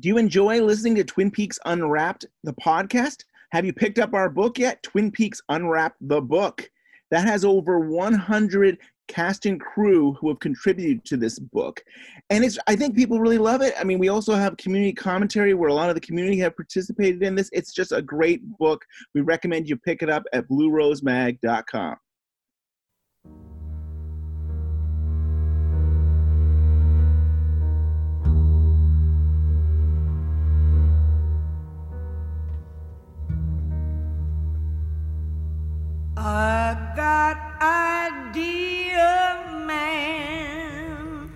Do you enjoy listening to Twin Peaks Unwrapped, the podcast? Have you picked up our book yet? Twin Peaks Unwrapped, the book. That has over 100 cast and crew who have contributed to this book. And it's I think people really love it. I mean, we also have community commentary where a lot of the community have participated in this. It's just a great book. We recommend you pick it up at bluerosemag.com. I got idea man.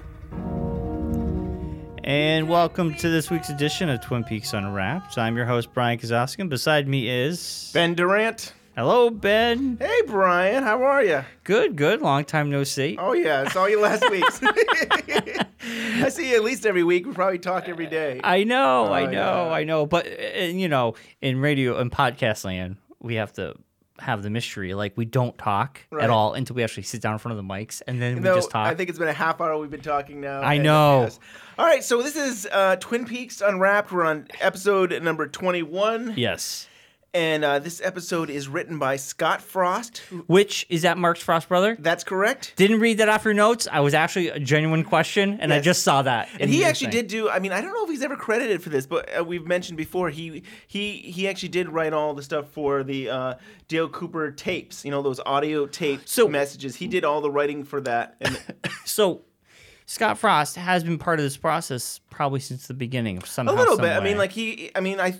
And welcome to this week's edition of Twin Peaks Unwrapped. I'm your host, Bryon Kozaczka. Beside me is. Ben Durant. Hello, Ben. Hey, Bryon. How are you? Good, good. Long time no see. Oh, yeah. I saw you last week. I see you at least every week. We probably talk every day. I know, I Oh, know, yeah. I know. But, uh, you know, in radio and podcast land, we have to have the mystery. Like, we don't talk Right. at all until we actually sit down in front of the mics and then we just talk. I think it's been a half hour we've been talking now. I know. yes. All right, so this is uh, Twin Peaks Unwrapped. We're on episode number 21. yes. And uh, this episode is written by Scott Frost. Which is that Mark's Frost brother? That's correct. Didn't read that off your notes. I was actually a genuine question, and I just saw that. And he actually thing. did do. I mean, I don't know if he's ever credited for this, but uh, we've mentioned before he he he actually did write all the stuff for the uh, Dale Cooper tapes. You know those audio tape So- messages. He did all the writing for that. And So, Scott Frost has been part of this process probably since the beginning. a Somehow, little some bit. I mean, like he. I mean, I.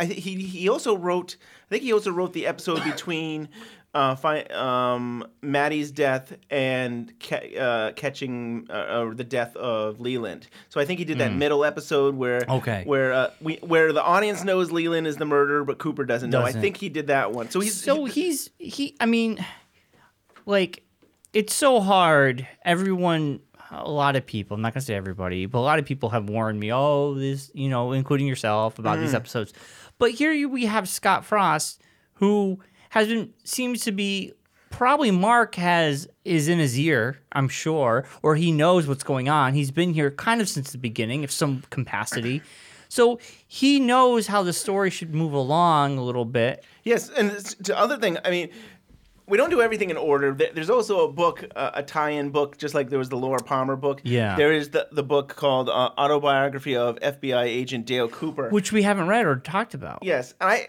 I think he he also wrote. I think he also wrote the episode between. Uh, fi- um, Maddie's death and ca- uh, catching uh, uh, the death of Leland. So I think he did that middle episode where. Okay. where uh, we where the audience knows Leland is the murderer, but Cooper doesn't know. Doesn't. I think he did that one. So he's so he's he. I mean, like, it's so hard. Everyone, a lot of people. I'm not gonna say everybody, but a lot of people have warned me. Oh, this, you know, including yourself, about Mm. these episodes. But here we have Scott Frost, who has been seems to be probably Mark has is in his ear, I'm sure, or he knows what's going on. He's been here kind of since the beginning, of some capacity. So he knows how the story should move along a little bit. Yes, and the other thing, I mean, we don't do everything in order. There's also a book, uh, a tie-in book, just like there was the Laura Palmer book. Yeah. There is the, the book called uh, Autobiography of FBI Agent Dale Cooper. which we haven't read or talked about. Yes, I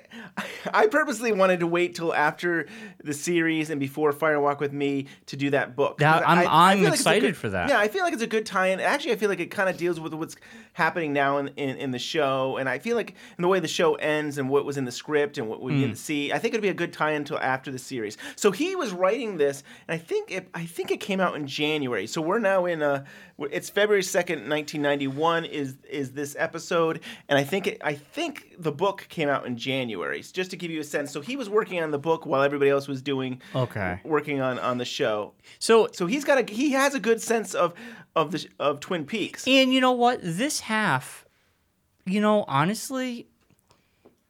I purposely wanted to wait till after the series and before Fire Walk with Me to do that book. That- I'm- I- like excited good- for that. Yeah, I feel like it's a good tie-in. Actually, I feel like it kind of deals with what's happening now in, in, in the show, and I feel like in the way the show ends and what was in the script and what we get to see, I think it'd be a good tie-in until after the series. So he was writing this, and I think it I think it came out in January. So we're now in uh it's February second, nineteen ninety one is is this episode, and I think it I think the book came out in January. So just to give you a sense, so he was working on the book while everybody else was doing Okay. working on on the show. So, So he's got a he has a good sense of of the of Twin Peaks. and you know what? This half, you know, honestly,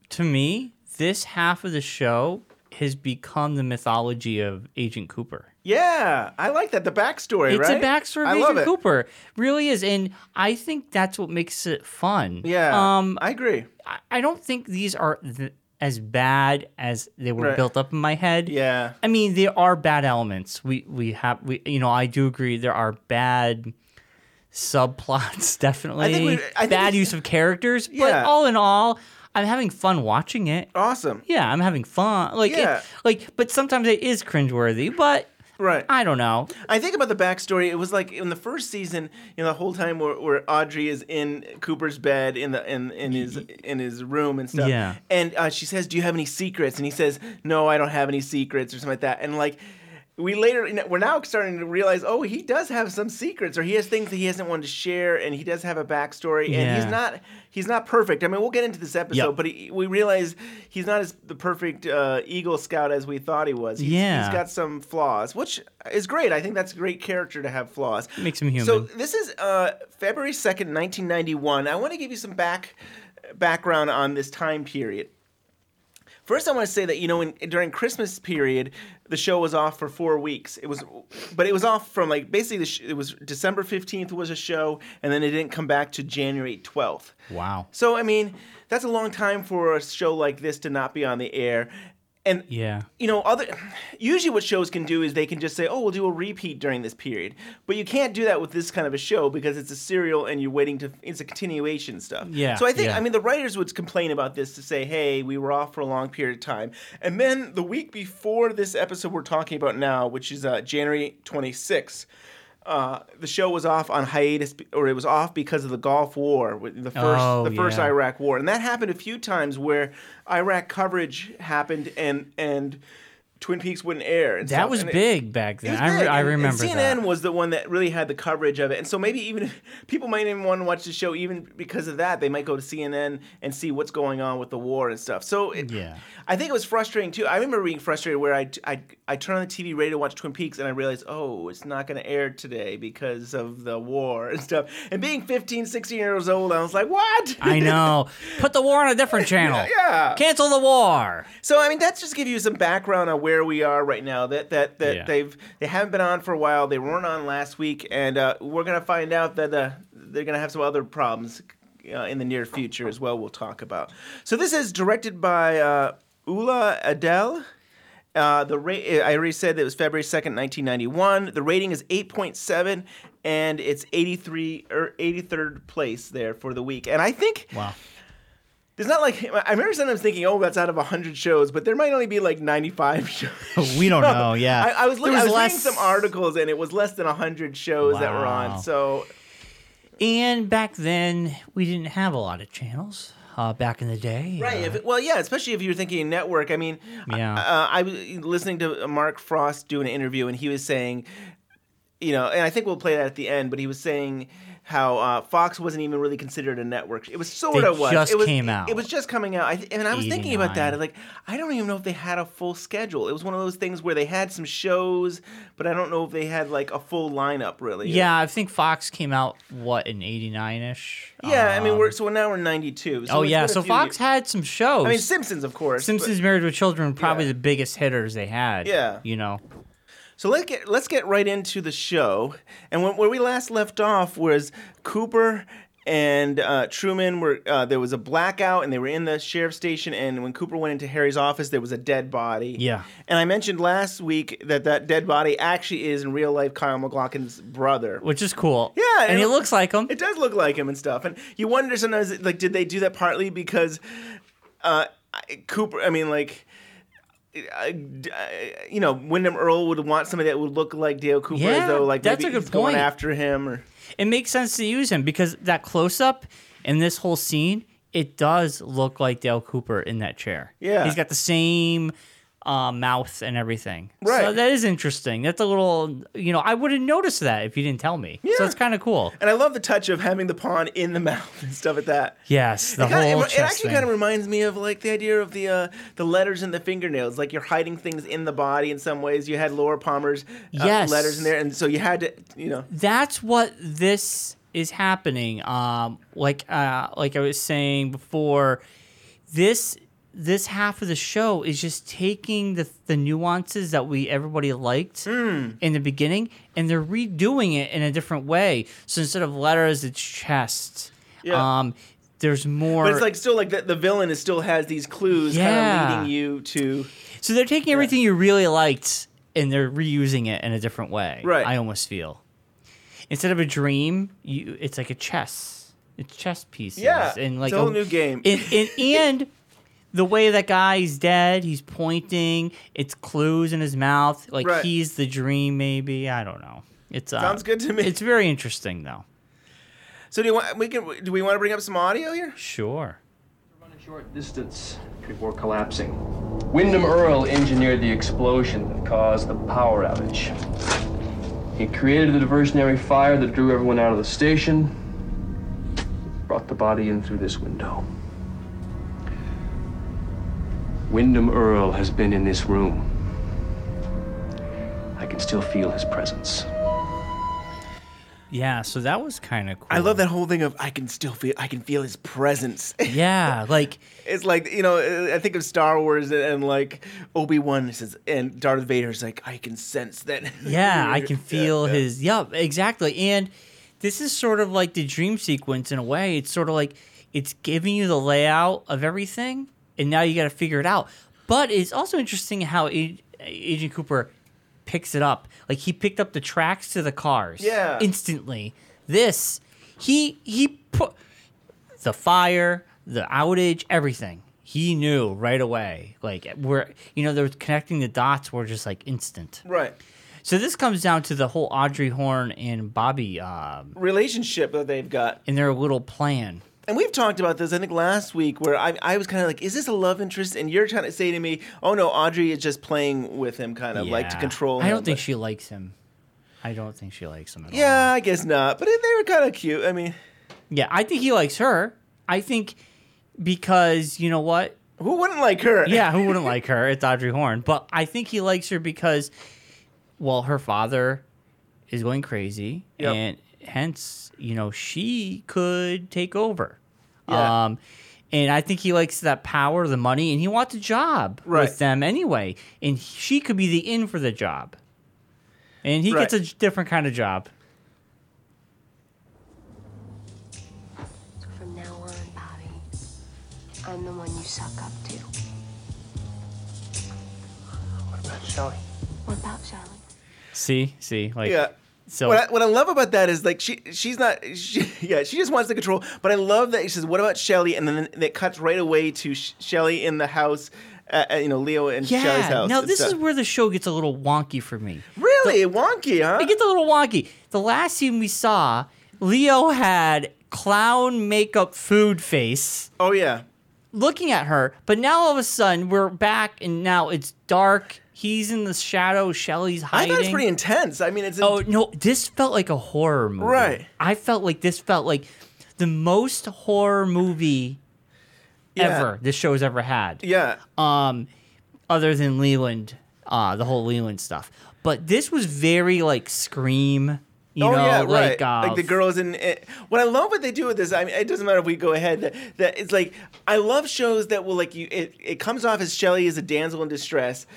to me, this half of the show has become the mythology of Agent Cooper. Yeah, I like that the backstory. It's right? a backstory of I love Agent. Cooper. Really is. And I think that's what makes it fun. Yeah, Um, I agree. I, I don't think these are th- as bad as they were Right. built up in my head. Yeah, I mean, there are bad elements. We we have we you know I do agree there are bad subplots definitely. I think we- I think bad use of characters, yeah. but all in all, I'm having fun watching it. awesome. Yeah, I'm having fun. Like it- Yeah. like but sometimes it is cringeworthy, but Right. I don't know. I think about the backstory. It was like in the first season, you know, the whole time where, where Audrey is in Cooper's bed in the in, in his in his room and stuff. Yeah. And uh, she says, "Do you have any secrets?" And he says, "No, I don't have any secrets," or something like that. And like. We later, we're now starting to realize, oh, he does have some secrets, or he has things that he hasn't wanted to share, and he does have a backstory, and he's not, he's not perfect. I mean, we'll get into this episode, Yep. but he, we realize he's not as the perfect uh, Eagle Scout as we thought he was. He's, Yeah. he's got some flaws, which is great. I think that's a great character to have flaws. Makes him human. So this is uh, February second, nineteen ninety one. I want to give you some back background on this time period. First, I want to say that you know, in, during Christmas period, the show was off for four weeks. It was, but it was off from like basically the sh- it was December fifteenth was a show, and then it didn't come back to January twelfth. Wow. So I mean, that's a long time for a show like this to not be on the air. And Yeah. you know, other usually what shows can do is they can just say, "Oh, we'll do a repeat during this period," but you can't do that with this kind of a show because it's a serial and you're waiting to. It's a continuation stuff. Yeah, So I think yeah. I mean the writers would complain about this to say, "Hey, we were off for a long period of time," and then the week before this episode we're talking about now, which is uh, January 26th. Uh, the show was off on hiatus, or it was off because of the Gulf War, the first, Oh, the first yeah. Iraq War, and that happened a few times where Iraq coverage happened and and Twin Peaks wouldn't air. And That stuff, was it- big back then. was I, re- big, I and- and remember CNN that. was the one that really had the coverage of it, and so maybe even if, people might even want to watch the show even because of that. They might go to CNN and see what's going on with the war and stuff. So it, Yeah. I think it was frustrating too. I remember being frustrated where I I I turn on the TV ready to watch Twin Peaks and I realized oh it's not going to air today because of the war and stuff. And being 15, 16 years old, I was like what? I know. Put the war on a different channel. Yeah. Cancel the war. So I mean, that's just give you some background on where we are right now. That that that Yeah. they've they haven't been on for a while. They weren't on last week, and uh, we're gonna find out that uh, they're gonna have some other problems uh, in the near future as well. We'll talk about. So this is directed by uh, Uli Edel. Uh, the rate I already said that it was February second, nineteen ninety one. The rating is eight point seven, and it's eighty three or eighty third place there for the week. And I think Wow. There's not like I remember sometimes thinking, oh, that's out of hundred shows, but there might only be like ninety five shows. We don't know. Yeah. I, I was looking, There I was less- reading some articles, and it was less than hundred shows that were on. So And back then, we didn't have a lot of channels. Uh, back in the day. right, Uh, if it, well, yeah, especially if you're thinking network. I mean, Yeah. uh, I was listening to Mark Frost do an interview, and he was saying, you know, and I think we'll play that at the end, but he was saying. How uh, Fox wasn't even really considered a network. It was sort They of was. just it was, came out. It was just coming out. I th- and I was thinking about that. Like, I don't even know if they had a full schedule. It was one of those things where they had some shows, but I don't know if they had like a full lineup really. yeah, I think Fox came out what in '89 ish. Yeah, I mean, we're so now we're ninety two. So oh yeah, so Fox years. had some shows. I mean, Simpsons, of course. but- Simpsons Married with Children, probably Yeah. the biggest hitters they had. Yeah. You know. So let's get let's get right into the show. And when, where we last left off was Cooper and uh, Truman were uh, there was a blackout and they were in the sheriff's station. And when Cooper went into Harry's office, there was a dead body. Yeah. And I mentioned last week that that dead body actually is in real life Kyle MacLachlan's brother. Which is cool. Yeah, And and he looks like him. It does look like him and stuff, and you wonder sometimes, like, did they do that partly because uh, Cooper? I mean, like. Uh, uh, You know, Windom Earle would want somebody that would look like Dale Cooper, Yeah, as though like that's maybe a good point. after him, or it makes sense to use him because that close up in this whole scene, it does look like Dale Cooper in that chair. Yeah. He's got the same uh, mouth and everything. So Right. that is interesting. That's a little, you know, I wouldn't notice that if you didn't tell me. Yeah. So it's kind of cool. and I love the touch of having the pawn in the mouth and stuff like that. Yes, the It, kinda- whole it, it actually kind of reminds me of like the idea of the uh, the letters in the fingernails, like you're hiding things in the body in some ways. You had Laura Palmer's uh, Yes. letters in there, and so you had to, you know, that's what this is happening. Um, like uh, like I was saying before, this this half of the show is just taking the the nuances that we everybody liked Hmm. in the beginning, and they're redoing it in a different way. So instead of letters, it's chest. Yeah. Um, there's more. But it's like still like the, the villain is still has these clues kind Yeah. of leading you to so they're taking everything you really liked and they're reusing it in a different way. Right. I almost feel instead of a dream, you it's like a chess. It's chess pieces. Yeah, and like it's a whole new game. And, and, and the way that guy's dead, he's pointing. It's clues in his mouth. Like Right. he's the dream. Maybe I don't know. It's uh, Sounds good to me. It's very interesting though. So do you want we can do we want to bring up some audio here? Sure. Running short distance before collapsing. Windom Earle engineered the explosion that caused the power outage. He created the diversionary fire that drew everyone out of the station, brought the body in through this window. Windom Earle has been in this room. I can still feel his presence. Yeah, so that was kind of cool. I love that whole thing of I can still feel I can feel his presence. Yeah, like it's like you know I think of Star Wars and, and like Obi Wan says and Darth Vader's like I can sense that. yeah, I can feel yeah. his. Yep, exactly. And this is sort of like the dream sequence in a way. It's sort of like it's giving you the layout of everything, and now you got to figure it out. But it's also interesting how A- Agent Cooper picks it up. Like he picked up the tracks to the cars. Yeah. Instantly. This he he put the fire, the outage, everything. He knew right away. Like we're you know, they're connecting the dots were just like instant. Right. So this comes down to the whole Audrey Horne and Bobby um, Relationship that they've got. and their little plan. And we've talked about this, I think, last week, where I, I was kind of like, is this a love interest? And you're trying to say to me, oh no, Audrey is just playing with him, kind of like to control him. I don't think but- she likes him. I don't think she likes him at all. Yeah, I guess not. But they were kind of cute. I mean, Yeah, I think he likes her. I think because you know what? who wouldn't like her? Yeah, who wouldn't like her? It's Audrey Horne. But I think he likes her because, well, her father is going crazy, Yep. and hence, you know, she could take over. Yeah. Um, and I think he likes that power, the money, and he wants a job Right. with them anyway. And she could be the in for the job. And he gets a different kind of job. So from now on, Bobby, I'm the one you suck up to. What about Shelly? What about Shelly? See, see, like Yeah. So what I, what I love about that is like she she's not she, yeah she just wants the control but I love that he says what about Shelly and then it cuts right away to Sh- Shelly in the house uh, uh, you know Leo and Shelly's yeah. house Now this is where the show gets a little wonky for me. really wonky huh It gets a little wonky. The last scene we saw, Leo had clown makeup food face oh yeah looking at her, but now all of a sudden we're back and now it's dark. He's in the shadow. Shelly's hiding. I thought it's pretty intense I mean it's Oh no, this felt like a horror movie. Right. I felt like this felt like the most horror movie Yeah. ever this show's ever had. yeah Um, other than Leland, uh, the whole Leland stuff. But this was very like Scream. You oh know, yeah, like right. uh, like the girls in it. What I love what they do with this. I mean, it doesn't matter if we go ahead. That, that it's like I love shows that will like you. It, it comes off as Shelly is a damsel in distress.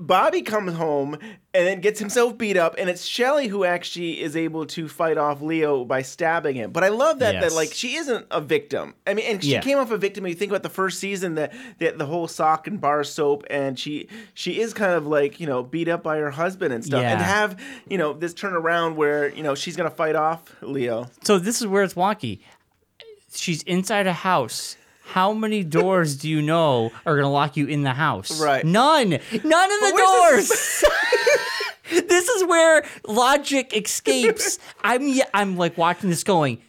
Bobby comes home and then gets himself beat up, and it's Shelly who actually is able to fight off Leo by stabbing him. But I love that that like she isn't a victim. I mean, and she Yeah. came off a victim. You think about the first season that that the whole sock and bar soap, and she she is kind of like you know beat up by her husband and stuff, and Yeah. to have you know this turn around where you know she's gonna fight off Leo. So this is where it's wonky. She's inside a house. How many doors do you know are gonna lock you in the house? Right. None. None of the doors. this is where logic escapes. I'm I'm like watching this going.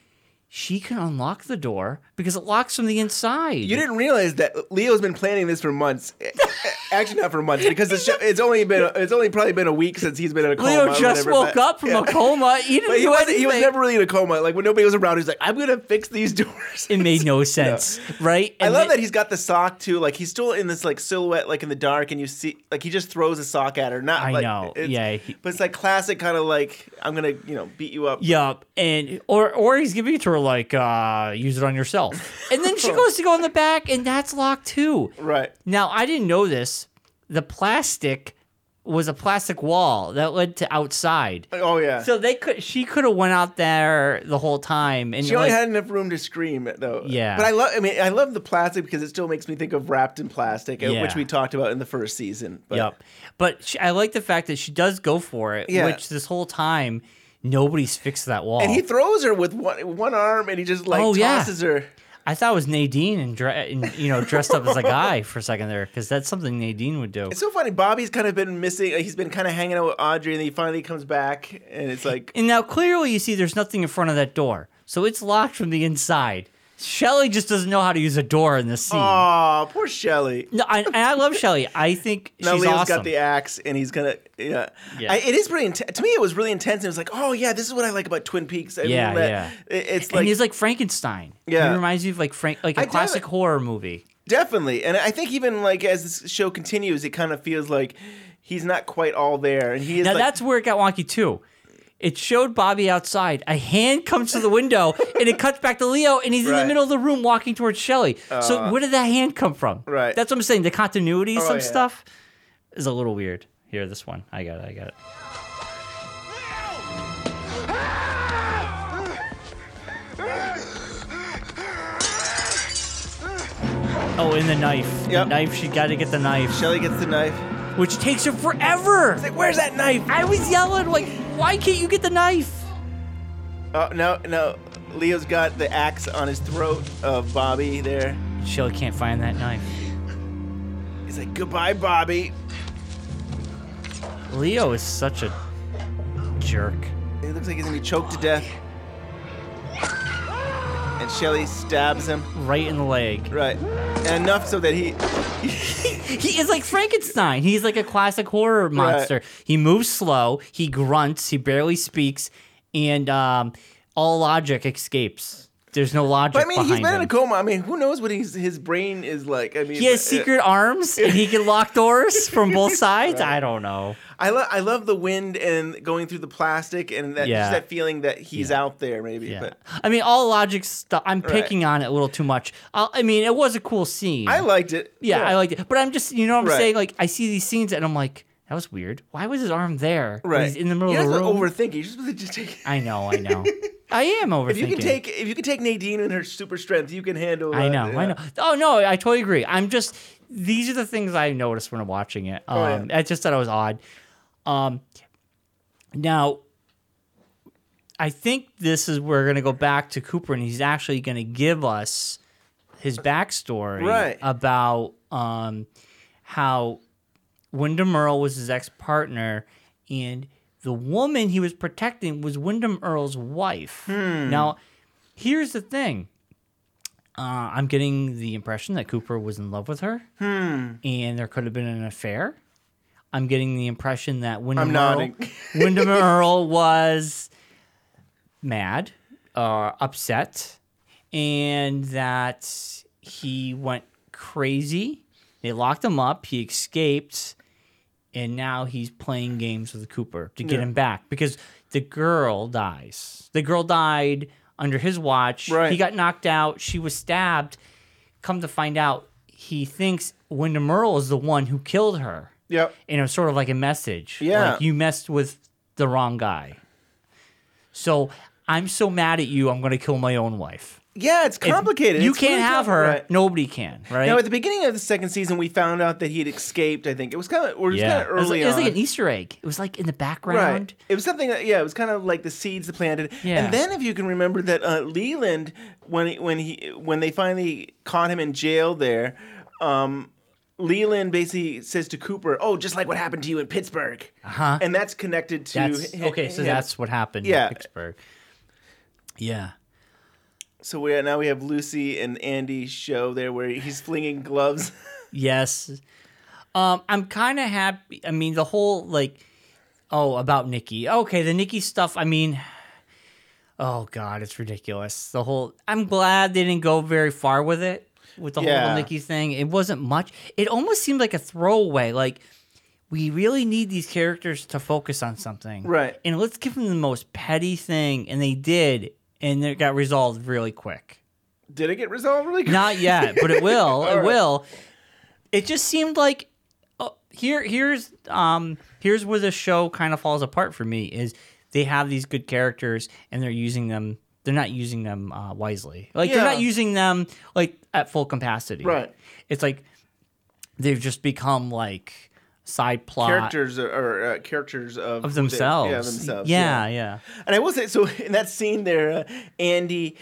She can unlock the door because it locks from the inside. You didn't realize that Leo's been planning this for months. Actually, not for months because the show, it's only been it's only probably been a week since he's been in a coma. Leo just whatever, woke but- up from yeah. a coma. He didn't he do wasn't. He was never really in a coma. Like when nobody was around, he's like, "I'm gonna fix these doors." It made no sense, right? I love then- that he's got the sock too. Like he's still in this like silhouette, like in the dark, and you see like he just throws a sock at her. Not I like, know, it's- yeah, he- but it's like classic kind of like I'm gonna you know beat you up. Yup, and or or he's giving it to her like, uh, use it on yourself, and then she goes to go in the back, and that's locked too. Right. Now I didn't know this. The plastic was a plastic wall that led to outside. Oh yeah. So they could, she could have went out there the whole time, and She only like, had enough room to scream though. Yeah. But I love. I mean, I love the plastic because it still makes me think of wrapped in plastic, uh, Yeah. which we talked about in the first season. But Yep. But she, I like the fact that she does go for it, Yeah. which this whole time nobody's fixed that wall. And he throws her with one one arm, and he just like Oh, yeah. tosses her. I thought it was Nadine and, and you know dressed up as a guy for a second there because that's something Nadine would do. It's so funny. Bobby's kind of been missing. He's been kind of hanging out with Audrey, and he finally comes back, and it's like, And now clearly you see there's nothing in front of that door, so it's locked from the inside. Shelly just doesn't know how to use a door in this scene. oh, poor Shelly. no, I, and I love Shelly. I think Now she's Leo's awesome. got the axe, and he's gonna. Yeah, Yeah. I, it is pretty. Inten- to me, it was really intense. It was like, oh yeah, this is what I like about Twin Peaks. I Yeah, mean, that yeah. it- It's and like he's like Frankenstein. Yeah. he reminds me of like Frank, like a I do- classic horror movie. definitely, and I think even like as this show continues, it kind of feels like he's not quite all there, and he is Now like, that's where it got wonky too. It showed Bobby outside. A hand comes to the window and it cuts back to Leo and he's in the middle of the room walking towards Shelly. so uh-huh. where did that hand come from? Right. That's what I'm saying. The continuity of Oh, some yeah. stuff is a little weird. Here, this one. I got it. I got it. Oh, and the knife. The knife. She got to get the knife, Shelly gets the knife. Which takes her forever. Like, where's that knife? I was yelling like, "Why can't you get the knife?" Oh no, no. Leo's got the axe on his throat of Bobby there. Shelly can't find that knife. He's like, goodbye, Bobby. Leo is such a jerk. It looks like he's gonna be choked to death. And Shelly stabs him. Right in the leg. Right. And enough so that he He is like Frankenstein. He's like a classic horror monster. He moves slow. He grunts. He barely speaks, and um, all logic escapes. There's no logic But I mean, he's been him. in a coma. I mean, who knows what he's, his brain is like? I mean, he has uh, secret arms, and he can lock doors from both sides. I don't know. I love I love the wind and going through the plastic and that Yeah. just that feeling that he's Yeah. out there maybe. Yeah, But I mean, all logic stuff. I'm Right. picking on it a little too much. i I mean, it was a cool scene. I liked it. Yeah, I liked it. But I'm just, you know what I'm Right. saying? Like, I see these scenes and I'm like, that was weird. Why was his arm there? Right. He's in the middle You're of the room. Overthinking. to You're supposed to just take. I know, I know. I am overthinking. If you can take if you can take Nadine and her super strength, you can handle. I uh, know, I know. Oh no, I totally agree. I'm just these are the things I noticed when I'm watching it. Um, Oh, yeah. I just thought it was odd. Um, now, I think this is where we're gonna go back to Cooper, and he's actually gonna give us his backstory Right. about um, how Windom Earle was his ex partner, and the woman he was protecting was Windom Earle's wife. Hmm. Now, here's the thing. Uh, I'm getting the impression that Cooper was in love with her, Hmm. and there could have been an affair. I'm getting the impression that Wyndham I'm Earl. Windom Earle was mad, uh, upset, and that he went crazy. They locked him up. He escaped, and now he's playing games with Cooper to get Yeah. him back because the girl dies. The girl died under his watch. Right. He got knocked out. She was stabbed. Come to find out, he thinks Windom Earle is the one who killed her. Yep. And it was sort of like a message. Yeah. Like you messed with the wrong guy. So I'm so mad at you, I'm going to kill my own wife. Yeah, it's If complicated. You It's can't really have her. right. Nobody can, right? Now, at the beginning of the second season, we found out that he had escaped. I think it was kind of, or it was yeah. kind of It was, early like, it was like an Easter egg. It was like in the background. Right. It was something that yeah, it was kind of like the seeds that planted. Yeah. And then if you can remember that uh, Leland, when he, when he when they finally caught him in jail there, um, Leland basically says to Cooper, "Oh, just like what happened to you in Pittsburgh." Uh-huh. And that's connected to That's hi- okay. So him. that's what happened Yeah. in Pittsburgh. Yeah. so we now we have Lucy and Andy show there where he's flinging gloves. Yes. Um, I'm kind of happy. I mean, the whole like, oh, about Nikki. Okay, the Nikki stuff. I mean, oh god, it's ridiculous. The whole. I'm glad they didn't go very far with it with the Yeah. whole Nikki thing. It wasn't much. It almost seemed like a throwaway. Like we really need these characters to focus on something, Right. And let's give them the most petty thing, and they did, and it got resolved really quick. Did it get resolved really quick? Not yet, but it will. it right. will. It just seemed like oh, here here's um here's where the show kind of falls apart for me is they have these good characters and they're using them they're not using them uh, wisely. Like they're not using them like at full capacity. Right. It's like they've just become like side plot Characters are uh, characters of of who they- themselves. yeah, themselves. Yeah, yeah. And I will say, so in that scene there, uh, Andy,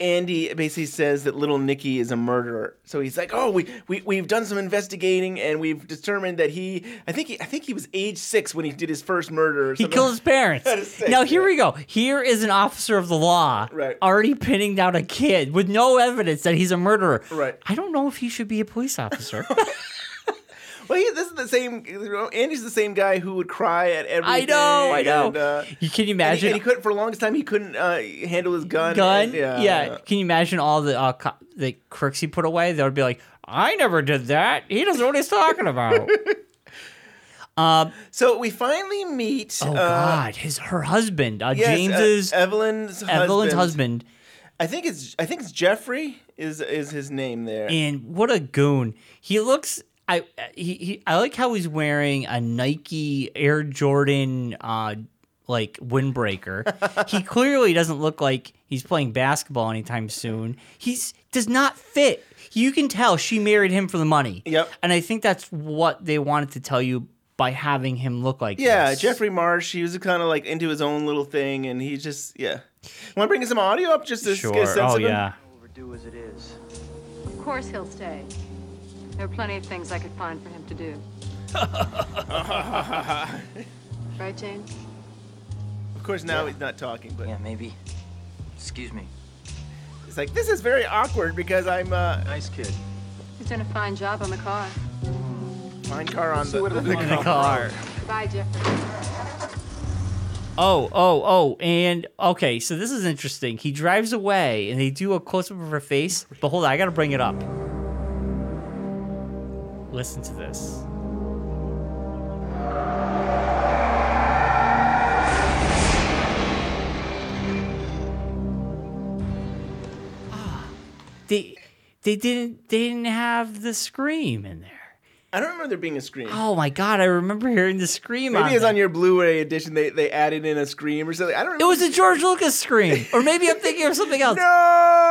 Andy basically says that little Nicky is a murderer. So he's like, "Oh, we we we've done some investigating and we've determined that he, I think he, I think he was age six when he did his first murder. Or He killed his parents. Now here we go. Here is an officer of the law Right. already pinning down a kid with no evidence that he's a murderer. Right. I don't know if he should be a police officer. Well, he, this is the same. Andy's the same guy who would cry at everything. I know, I know. And, uh, you can you and he, imagine and he couldn't for the longest time. He couldn't uh, handle his gun. gun? and- yeah, yeah. Can you imagine all the uh, co- the crooks he put away? They would be like, "I never did that. He doesn't know what he's talking about." Um, So we finally meet. oh uh, God, his her husband, uh, yes, uh, James's Evelyn's Evelyn's husband. husband, I think it's I think it's Jeffrey is is his name there. and what a goon! He looks. I he, he I like how he's wearing a Nike Air Jordan uh like windbreaker. he clearly doesn't look like he's playing basketball anytime soon. He's does not fit. You can tell she married him for the money. Yep. And I think that's what they wanted to tell you by having him look like yeah, this. Jeffrey Marsh. He was kind of like into his own little thing, and he just yeah. Want to bring some audio up just to Sure. get a sense Oh of him? yeah. Overdue as it is. Of course he'll stay. There are plenty of things I could find for him to do. right, James? Of course, now he's not talking, but Yeah, maybe. Excuse me. it's like this is very awkward because I'm uh, Nice kid. He's done a fine job on the car. fine car on the, what the, I'm the car. Bye, Jeffrey. Oh, oh, oh, and okay, so this is interesting. He drives away, and they do a close up of her face. But hold on, I gotta bring it up. Listen to this. Ah, They, they didn't, they didn't have the scream in there. I don't remember there being a scream. Oh my god, I remember hearing the scream. Maybe it's that. on your Blu-ray edition. They they added in a scream or something. I don't. It was a George Lucas scream, or maybe I'm thinking of something else.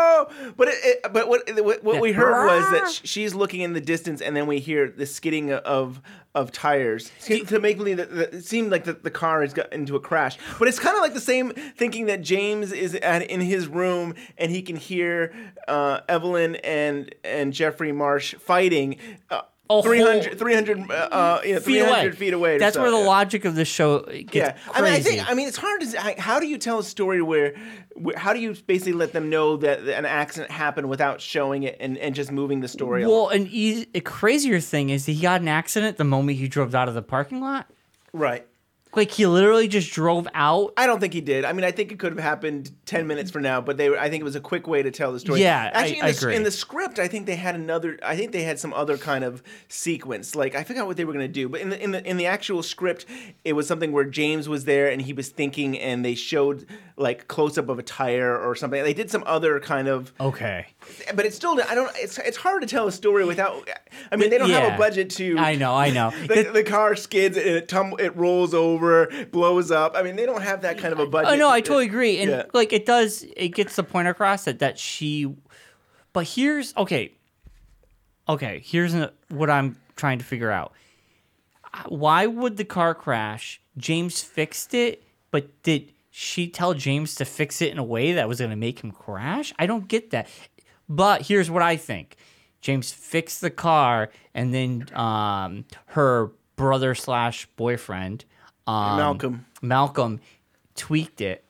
No, but it, it, but what what, what Yeah. we heard was that sh- she's looking in the distance, and then we hear the skidding of of tires to, to make believe that, that it seemed like the, the car has got into a crash. But it's kind of like the same thinking that James is at in his room and he can hear uh, Evelyn and and Jeffrey Marsh fighting. Uh, A 300, whole- 300, uh, uh, you know, feet 300 away. feet away. That's where the yeah. logic of the show gets Yeah, crazy. I mean, I think I mean it's hard to. How do you tell a story where, where how do you basically let them know that an accident happened without showing it and, and just moving the story? along? well, an e- a crazier thing is that he got an accident the moment he drove out of the parking lot. right. Like he literally just drove out. I don't think he did. I mean, I think it could have happened ten minutes from now, but they were. I think it was a quick way to tell the story. Yeah, I- actually, in, I the, agree. in the script, I think they had another. I think they had some other kind of sequence. Like I forgot what they were going to do, but in the in the in the actual script, it was something where James was there and he was thinking, and they showed like close up of a tire or something. They did some other kind of. Okay. But it's still I don't it's it's hard to tell a story without I mean they don't have a budget to I know, I know. the, the car skids and it tum- it rolls over blows up I mean they don't have that kind of a budget Oh no, I totally agree, and Yeah. like it does, it gets the point across that that she. But here's okay. Okay, here's an, what I'm trying to figure out. Why would the car crash? James fixed it, but did she tell James to fix it in a way that was going to make him crash? I don't get that. But here's what I think: James fixed the car, and then um, her brother slash boyfriend, um, Malcolm. Malcolm, tweaked it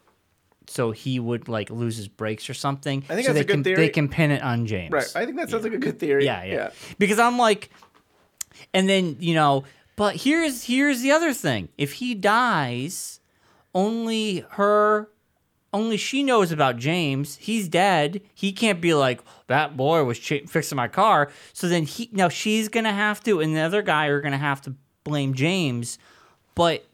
so he would like lose his brakes or something. I think so that's they a good can theory. they can pin it on James. right I think that sounds like a good theory Yeah, yeah, Because I'm like, and then you know, but here's here's the other thing: if he dies, only her, only she knows about James. He's dead. He can't be like that boy was ch- fixing my car. So then he now she's gonna have to, and the other guy are gonna have to blame James, but.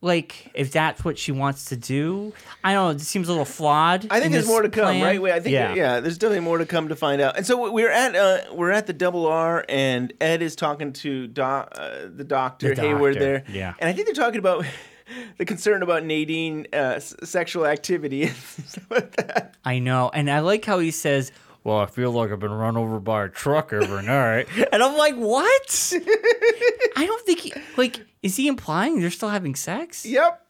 Like, if that's what she wants to do, I don't know. It seems a little flawed. I think there's more to come, plan. right? Wait, I think yeah. yeah. there's definitely more to come to find out. And so we're at uh, we're at the double R, and Ed is talking to doc, uh, the doctor The Hayward doctor, there. yeah. and I think they're talking about the concern about Nadine uh, s- sexual activity and stuff like that. I know, and I like how he says, "Well, I feel like I've been run over by a truck every night," and I'm like, "What?" I don't think he like. Is he implying they're still having sex? Yep.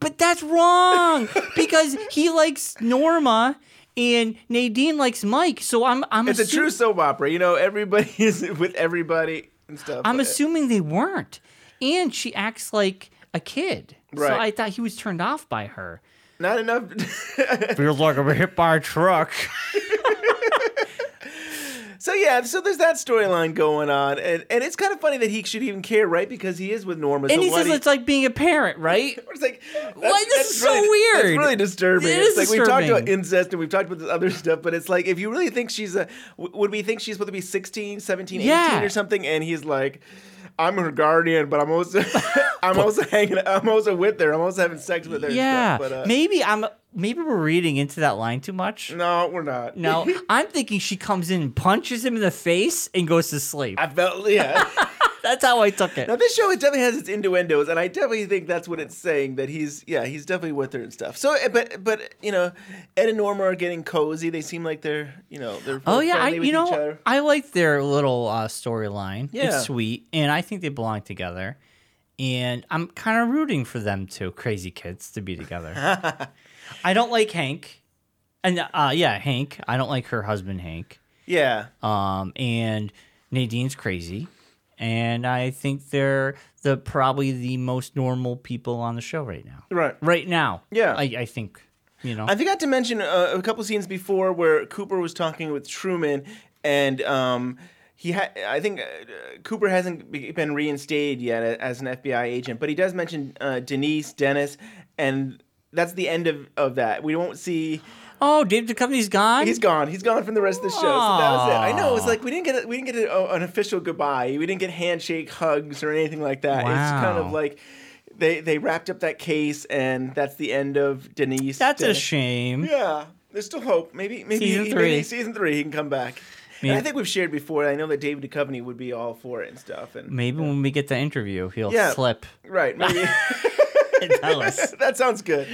But that's wrong because he likes Norma and Nadine likes Mike. So I'm I'm It's a true soap opera. You know, everybody is with everybody and stuff. I'm assuming they weren't, and she acts like a kid. So I thought he was turned off by her. not enough. Feels like I'm hit by a truck. So yeah, so there's that storyline going on, and, and it's kind of funny that he should even care, right? Because he is with Norma. And so he says do you- it's like being a parent, right? It's like Why, this is so weird. It's really disturbing. It it's is like we've talked about incest and we've talked about this other stuff, but it's like if you really think she's a, would we think she's supposed to be 16, 17, 18 Yeah. or something? And he's like, I'm her guardian, but I'm also, I'm also hanging, I'm also with her. I'm also having sex with her. Yeah. stuff, but, uh, maybe I'm. Maybe we're reading into that line too much. no, we're not. No, I'm thinking she comes in, punches him in the face, and goes to sleep. I felt yeah. That's how I took it. Now this show it definitely has its innuendos, and I definitely think that's what it's saying that he's yeah he's definitely with her and stuff. So eh, but but you know Ed and Norma are getting cozy. They seem like they're you know they're Oh yeah, I, you know each other. I like their little uh, storyline. Yeah. It's sweet, and I think they belong together. And I'm kind of rooting for them two crazy kids to be together. I don't like Hank, and uh, yeah, Hank. I don't like her husband Hank. Yeah. Um, and Nadine's crazy, and I think they're the probably the most normal people on the show right now. Right. Right now. Yeah. I, I think. You know. I forgot to mention uh, a couple scenes before where Cooper was talking with Truman, and um, he had. I think uh, Cooper hasn't been reinstated yet as an FBI agent, but he does mention uh, Denise, Dennis, and that's the end of, of that. We won't see. Oh, Dave Duchovny's gone. He's gone. He's gone from the rest of the show. So that was it. I know. It was like we didn't get a, we didn't get a, an official goodbye. We didn't get handshake, hugs, or anything like that. Wow. It's kind of like they they wrapped up that case, and that's the end of Denise. That's a shame. Yeah, there's still hope. Maybe maybe Season maybe three. season three he can come back. I think we've shared before. I know that David Duchovny would be all for it and stuff. And Maybe when we get the interview, he'll Yeah. slip right, maybe tell us. that sounds good.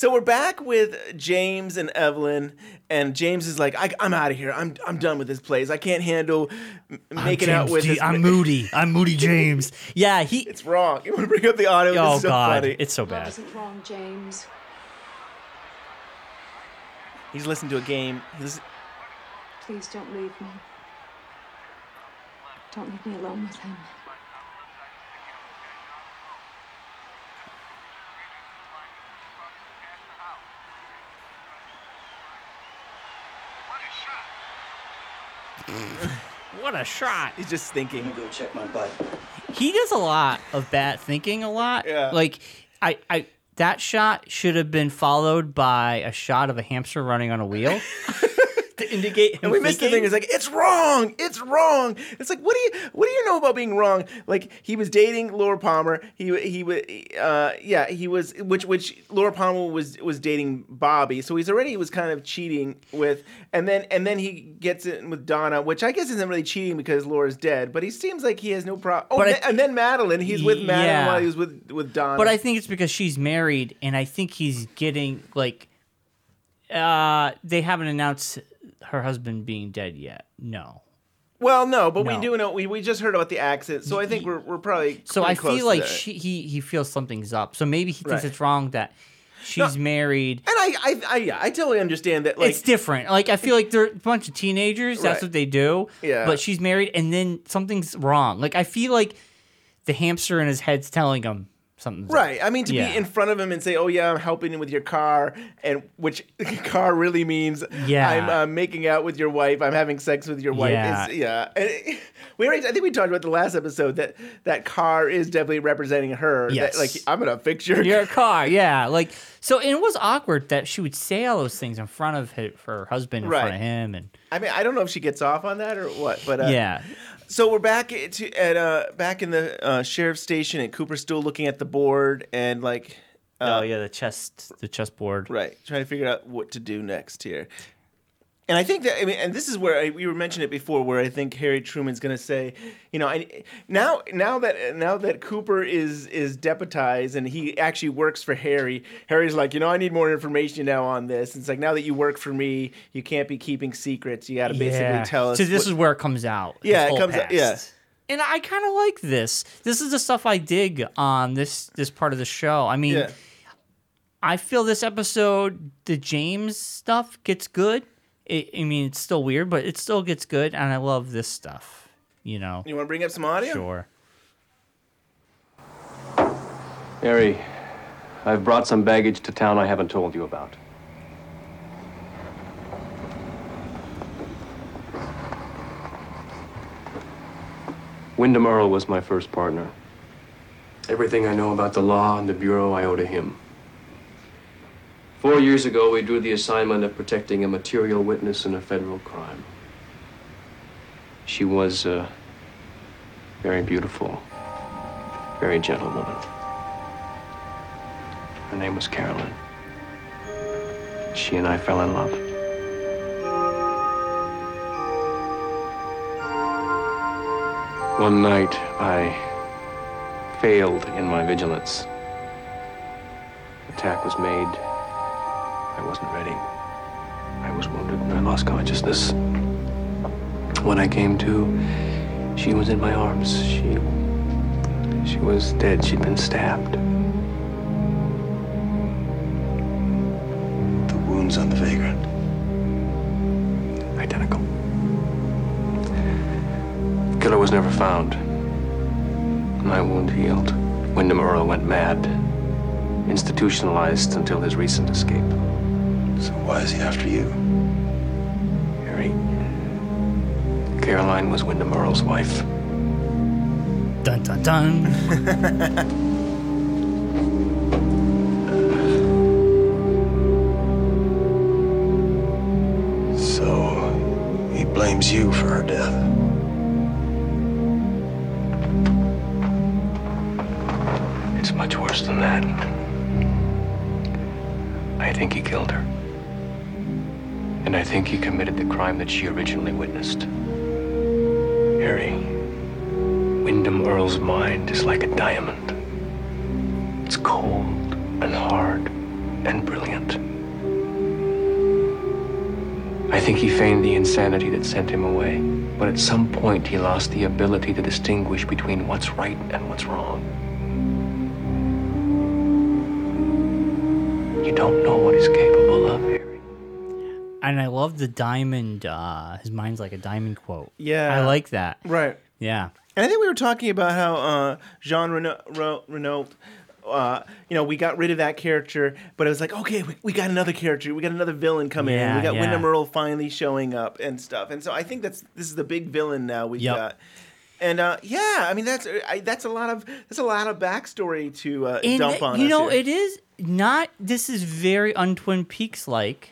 So we're back with James and Evelyn, and James is like, I, "I'm out of here. I'm I'm done with this place. I can't handle m- making out with G- this. I'm Moody. I'm Moody James. Yeah, he. It's wrong. You want to bring up the audio? oh this is so God, funny. it's so Love bad. isn't wrong, James. He's listening to a game. He's, Please don't leave me. Don't leave me alone with him. What a shot! he's just thinking. Go check my butt. He does a lot of bad thinking. A lot. Yeah. Like I, I. That shot should have been followed by a shot of a hamster running on a wheel to indicate. Him And we missed the thing. It's like it's wrong. It's wrong. It's like what do you what do you know about being wrong? Like he was dating Laura Palmer. He he was uh yeah he was which which Laura Palmer was was dating Bobby. So he's already was kind of cheating with and then and then he gets in with Donna, which I guess isn't really cheating because Laura's dead. But he seems like he has no problem. Oh, and- and then Madeline. He's with Madeline Yeah. while he was with with Donna. But I think it's because she's married, and I think he's getting like. Uh, they haven't announced her husband being dead yet. No. well no, but we do know we, we just heard about the accident. So I think we're we're probably So I feel like she he he feels something's up. So maybe he thinks Right. it's wrong that she's married. And I, I, I, yeah, I totally understand that. Like, it's different. Like I feel like they're a bunch of teenagers. That's Right. what they do. Yeah. But she's married, and then something's wrong. Like I feel like the hamster in his head's telling him something's right. I mean, to Yeah. be in front of him and say, "Oh yeah, I'm helping him with your car," and which car really means, Yeah. I'm uh, making out with your wife. I'm having sex with your wife. Yeah. Is, yeah. And it- we already, I think we talked about the last episode that that car is definitely representing her. Yes. That, like I'm gonna fix your. your car. Yeah. Like so, and it was awkward that she would say all those things in front of her, her husband, in front of him, and I mean, I don't know if she gets off on that or what, but uh, yeah. So we're back at, at uh back in the uh, sheriff's station, and Cooper's still looking at the board and like. Uh, oh yeah, the chest, the chessboard. Right, trying to figure out what to do next here. And I think that I mean, and this is where I, we were mentioning it before, where I think Harry Truman's going to say, you know, I, now now that now that Cooper is is deputized and he actually works for Harry, Harry's like, you know, I need more information now on this. It's like now that you work for me, you can't be keeping secrets. You got to basically Yeah. tell us. So this what- is where it comes out. Yeah, it comes out- yeah. And I kind of like this. This is the stuff I dig on this this part of the show. I mean, yeah. I feel this episode, the James stuff gets good it, I mean, it's still weird, but it still gets good, and I love this stuff. You know. You want to bring up some audio? Sure. Harry, I've brought some baggage to town I haven't told you about. Windom Earle was my first partner. Everything I know about the law and the Bureau, I owe to him. Four years ago, we drew the assignment of protecting a material witness in a federal crime. She was a very beautiful, very gentle woman. Her name was Carolyn. She and I fell in love. One night, I failed in my vigilance. Attack was made. I wasn't ready. I was wounded and I lost consciousness. When I came to, she was in my arms. She she was dead. She'd been stabbed. The wounds on the vagrant. Identical. The killer was never found. My wound healed. Windom Earle went mad. Institutionalized until his recent escape. So why is he after you? Harry. Caroline was Windom Earle's wife. Dun dun dun. So he blames you for her death. It's much worse than that. I think he killed her. And I think he committed the crime that she originally witnessed. Harry, Windom Earle's mind is like a diamond. It's cold and hard and brilliant. I think he feigned the insanity that sent him away, but at some point he lost the ability to distinguish between what's right and what's wrong. You don't know what he's capable. And I love the diamond. Uh, his mind's like a diamond quote. Yeah. I like that. Right. Yeah. And I think we were talking about how uh, Jean Reno, Ro, Renault, uh, you know, we got rid of that character, but it was like, okay, we, we got another character, we got another villain coming in, Yeah, we got yeah. Windom Earle finally showing up and stuff, and so I think that's this is the big villain now we've Yep. got. And uh, yeah, I mean that's I, that's a lot of that's a lot of backstory to uh, And dump on you know, here. it is not. This is very untwin Peaks like,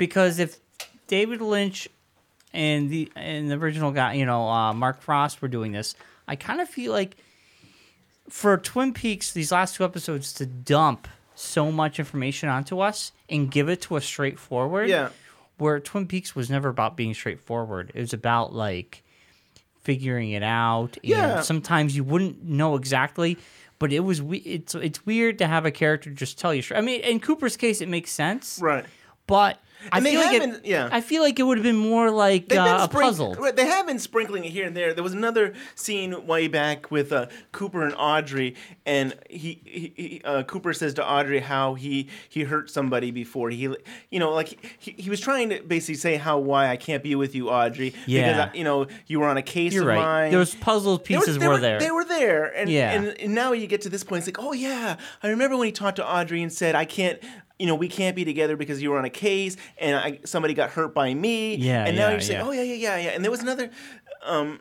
because if David Lynch and the and the original guy, you know, uh, Mark Frost were doing this, I kind of feel like for Twin Peaks, these last two episodes to dump so much information onto us and give it to us straightforward. Yeah. Where Twin Peaks was never about being straightforward. It was about like figuring it out. And Yeah. Sometimes you wouldn't know exactly, but it was we- it's it's weird to have a character just tell you. straight- I mean, in Cooper's case, it makes sense, right. but And they feel like it, yeah. I feel like it would have been more like They've been uh, a puzzle. right, They have been sprinkling it here and there. There was another scene way back with uh, Cooper and Audrey, and he, he, he uh, Cooper says to Audrey how he he hurt somebody before. He, you know, like he, he was trying to basically say how why I can't be with you, Audrey, because Yeah. I, you know you were on a case You're of right. mine. Those puzzle pieces they were, there. They were there, and, Yeah. and and now you get to this point. It's like, oh yeah, I remember when he talked to Audrey and said, I can't. You know, we can't be together because you were on a case, and I, somebody got hurt by me. Yeah, And now yeah, you're saying, yeah. oh yeah, yeah, yeah, yeah. And there was another, um,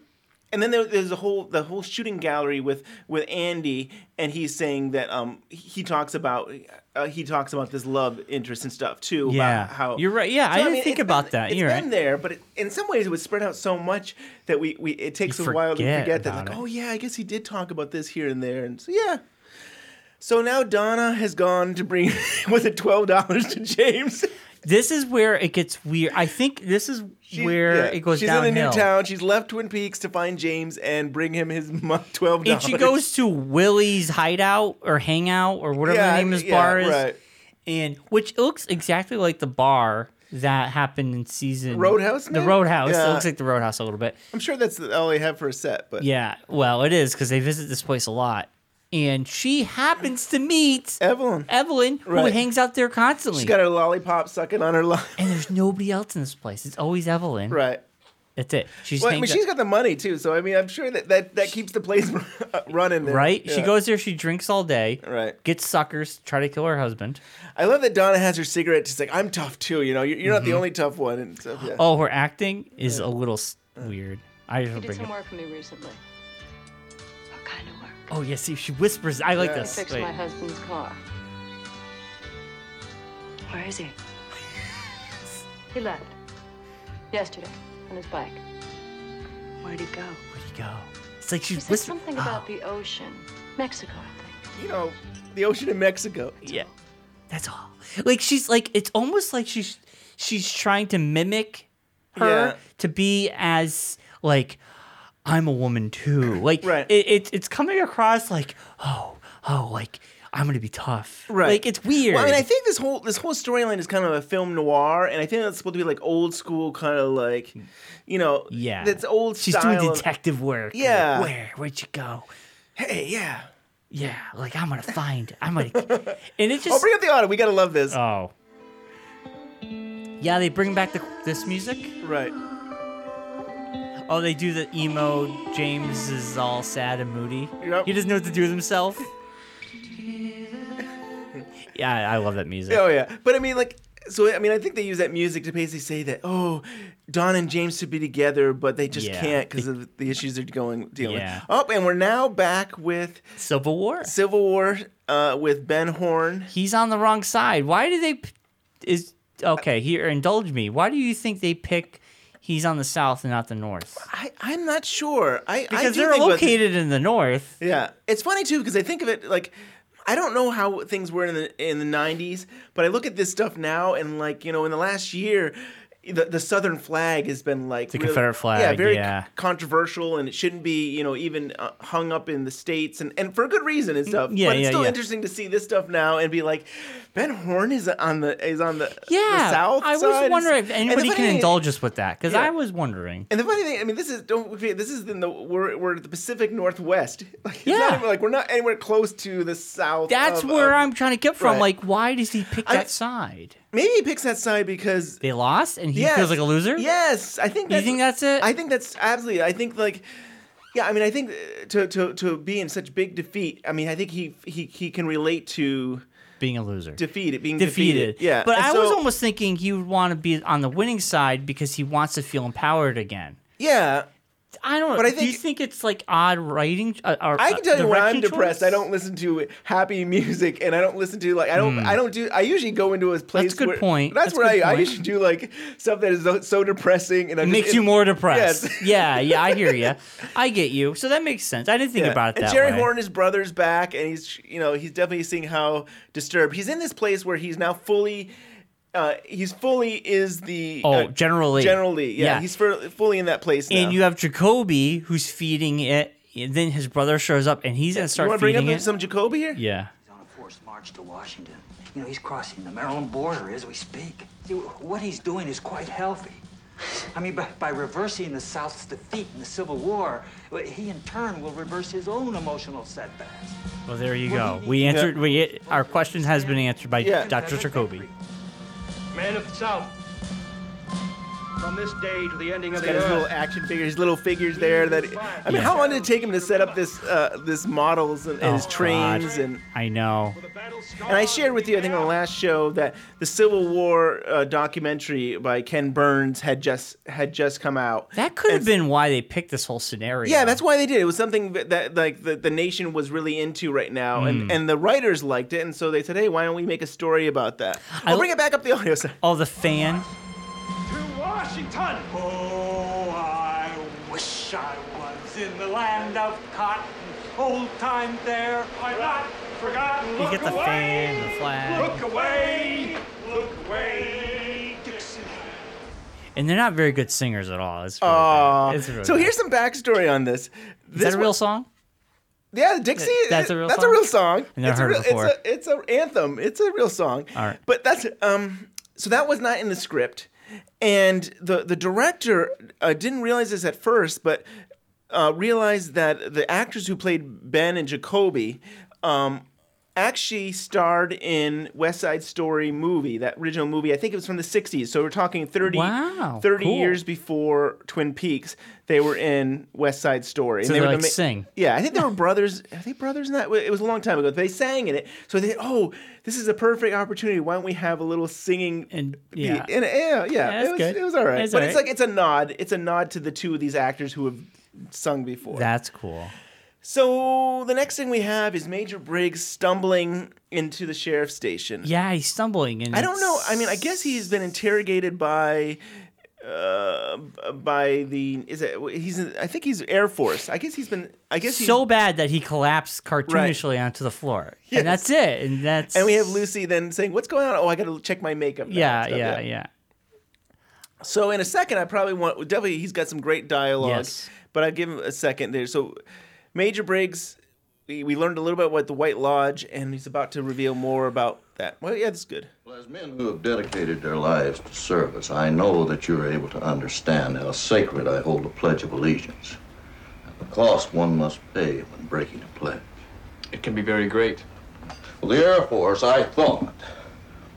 and then there, there's a whole the whole shooting gallery with with Andy, and he's saying that um he talks about uh, he talks about this love interest and stuff too. Yeah. about how You're right. Yeah, I didn't think about been- that. It's You're been right. there, but it, in some ways it was spread out so much that we, we it takes You a while to forget forget that. Like, it. oh yeah, I guess he did talk about this here and there, and so yeah. So now Donna has gone to bring with it twelve dollars to James. This is where it gets weird. I think this is where yeah, it goes She's downhill. in a new town. She's left Twin Peaks to find James and bring him his mo- twelve And dollars. she goes to Willie's hideout or hangout or whatever the name of his yeah, bar is, right. and which looks exactly like the bar that happened in season Roadhouse, The maybe? Roadhouse. Yeah. It looks like the Roadhouse a little bit. I'm sure that's all they have for a set, but Yeah, well, it is because they visit this place a lot, and she happens to meet Evelyn. Evelyn, who Right. hangs out there constantly. She's got her lollipop sucking on her line. and there's nobody else in this place. It's always Evelyn. Right. That's it. She's Well, I mean, hangs she's out- got the money too, so I mean, I'm sure that that, that keeps the place running there. right. She Yeah. goes there. She drinks all day. Right. Gets suckers. Try to kill her husband. I love that Donna has her cigarette. She's like, "I'm tough too." You know, you're, you're not the mm-hmm. only tough one. And so, yeah. Oh, her acting is a little s- weird. I just He want to did bring some it. work for me recently. Oh yeah, see, she whispers. I like Yeah. this. Fix Wait. my husband's car. Where is he? He left. Yesterday, on his bike. Where'd he go? Where'd he go? It's like She she's said whispering. something oh. about the ocean. Mexico, I think. You know, the ocean in Mexico. Yeah, that's all. Like she's like it's almost like she's she's trying to mimic her Yeah. to be as like I'm a woman too. Like Right. it, it it's coming across like oh oh like I'm gonna be tough. Right. Like it's weird. Well, I mean, I think this whole this whole storyline is kind of a film noir, and I think that's supposed to be like old school, kind of like, you know, yeah, that's old. She's style doing detective work. Like, Yeah. Where where'd you go? Hey, yeah. Yeah, like I'm gonna find. I'm gonna. And it just. Oh, bring up the audio. We gotta love this. oh. Yeah, they bring back the this music. right. Oh, they do the emo. James is all sad and moody. Yep. He doesn't know what to do with himself. yeah, I love that music. Oh yeah, but I mean, like, so I mean, I think they use that music to basically say that oh, Don and James should be together, but they just Yeah. can't because of the issues they're going dealing Yeah. with. Oh, and we're now back with Civil War. Civil War uh, with Ben Horne. He's on the wrong side. Why do they? p- Is okay. Here, indulge me. Why do you think they pick? He's on the south and not the north. I, I'm not sure. I I Because do they're about- located in the north. Yeah, it's funny too because I think of it like I don't know how things were in the in the '90s, but I look at this stuff now and like you know in the last year. The, the Southern flag has been like The really- Confederate yeah, flag, very yeah. c- controversial, and it shouldn't be, you know, even uh, hung up in the states, and, and for a good reason and stuff. yeah, but it's yeah, still yeah. interesting to see this stuff now and be like, Ben Horne is on the is on the Yeah, the South I was wondering if anybody can thing- indulge us with that because Yeah. I was wondering. and the funny thing, I mean, this is don't forget, this is in the we're we're the Pacific Northwest. Like, it's Yeah. not even, like we're not anywhere close to the South. That's of- where I'm trying to get from. right. Like, why does he pick I- that side? Maybe he picks that side because They lost, and he yes, feels like a loser. Yes, I think. You That's, think that's it? I think that's absolutely. I think like. Yeah, I mean, I think uh, to, to, to be in such big defeat. I mean, I think he he, he can relate to being a loser. defeated, being defeated. defeated. Yeah, But and I was so- almost thinking he would want to be on the winning side because he wants to feel empowered again. yeah. I don't know. But I think, do you think- it's like odd writing? Uh, or, I can tell you when I'm depressed, choice? I don't listen to happy music, and I don't listen to like I don't I don't do. I usually go into a place. That's a good where, point. That's, That's where I, I point. usually do like stuff that is so, so depressing, and I It just, makes you more depressed. Yes. yeah, yeah, I hear you. I get you. So that makes sense. I didn't think Yeah. about it and Jerry way. Horne, his brother's back, and he's you know he's definitely seeing how disturbed he's in this place where he's now fully. Uh, he's fully is the Oh, uh, General Lee. General Lee, yeah, Yeah. he's for, fully in that place now. and you have Jacoby who's feeding it. And then his brother shows up and he's gonna you start want to bring feeding up it. some Jacoby here? yeah. He's on a forced march to Washington. You know, he's crossing the Maryland border as we speak. See, What he's doing is quite healthy. I mean, by, by reversing the South's defeat in the Civil War, he in turn will reverse his own emotional setbacks. Well, there you go. We answered. We our question has been answered by Yeah. Dr. Jacoby. Man of the South. From this day to the ending of He's got the his little action figures, little figures there. That I mean, Yeah. how long did it take him to set up this uh, this models and, and his Oh, trains God. and I know. and I shared with you, I think on the last show that the Civil War uh, documentary by Ken Burns had just had just come out. That could have And- been why they picked this whole scenario. Yeah, that's why they did. It was something that, that like the, the nation was really into right now, Hmm. and, and the writers liked it, and so they said, "Hey, why don't we make a story about that?" I I'll l- bring it back up the audio. sir. Oh, the fan. To Washington! Oh, I wish I was in the land of cotton. Old time there. I'm not forgotten. You Look get the away. fan, the flag. Look away. Look away. Dixie. And they're not very good singers at all. It's really Aw. bad. It's really so bad. here's some backstory on this. Is This that a real one- song? Yeah, Dixie. That's a real That's song? a real song. I never it's heard a it before. It's a it's a anthem. It's a real song. All right. But that's um. So that was not in the script, and the the director uh, didn't realize this at first, but uh, realized that the actors who played Ben and Jacoby. Um, actually starred in West Side Story movie, that original movie. I think it was from the 60s. So we're talking 30, Wow, 30 cool. years before Twin Peaks. They were in West Side Story. So they they, were like the ma- sing. yeah, I think they were brothers. Are they brothers in that? It was a long time ago. They sang in it. So they, oh, this is a perfect opportunity. Why don't we have a little singing? And yeah. and, yeah, yeah. that's it was, good. it was all right. But all it's like it's a nod. It's a nod to the two of these actors who have sung before. That's cool. So the next thing we have is Major Briggs stumbling into the sheriff's station. Yeah, he's stumbling, and I don't know. I mean, I guess he's been interrogated by uh by the is it he's I think he's Air Force. I guess he's been I guess he's, so bad that he collapsed cartoonishly onto the floor, Yes. and that's it. And that's and we have Lucy then saying, "What's going on? Oh, I got to check my makeup." now," yeah, stuff, yeah, yeah. So in a second, I probably want definitely he's got some great dialogue, Yes. but I give him a second there. So Major Briggs, we, we learned a little bit about the White Lodge, and he's about to reveal more about that. Well, yeah, that's good. Well, as men who have dedicated their lives to service, I know that you are able to understand how sacred I hold the Pledge of Allegiance and the cost one must pay when breaking a pledge. It can be very great. Well, the Air Force, I thought,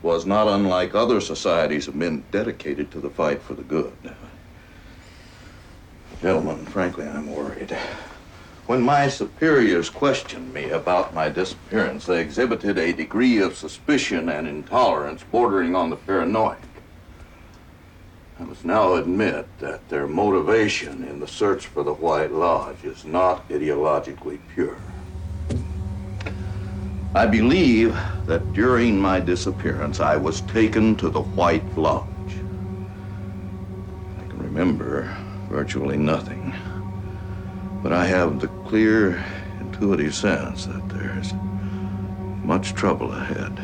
was not unlike other societies of men dedicated to the fight for the good. Gentlemen, frankly, I'm worried. When my superiors questioned me about my disappearance, they exhibited a degree of suspicion and intolerance bordering on the paranoid. I must now admit that their motivation in the search for the White Lodge is not ideologically pure. I believe that during my disappearance, I was taken to the White Lodge. I can remember virtually nothing, but I have the clear, intuitive sense that there's much trouble ahead.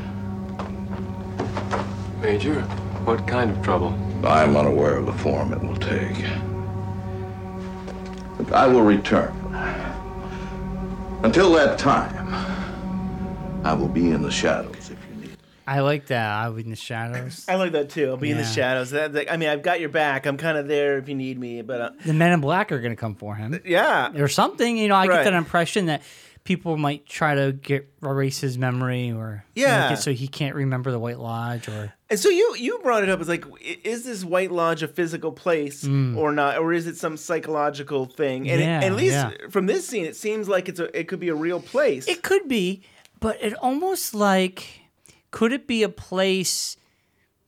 Major, what kind of trouble? I'm unaware of the form it will take. But I will return. Until that time, I will be in the shadows if you need. I like that. I'll be in the shadows. I like that too. I'll be in the Yeah. shadows. That, that- I mean, I've got your back. I'm kind of there if you need me. But uh, the Men in Black are going to come for him. yeah, or something. You know, I Right. get that impression that people might try to get erase his memory or Yeah. so he can't remember the White Lodge or And so you you brought it up as like, i- is this White Lodge a physical place or not, or is it some psychological thing? And it- Mm. Yeah, at least yeah. from this scene, it seems like it's a it could be a real place. it could be, but it almost like could it be a place?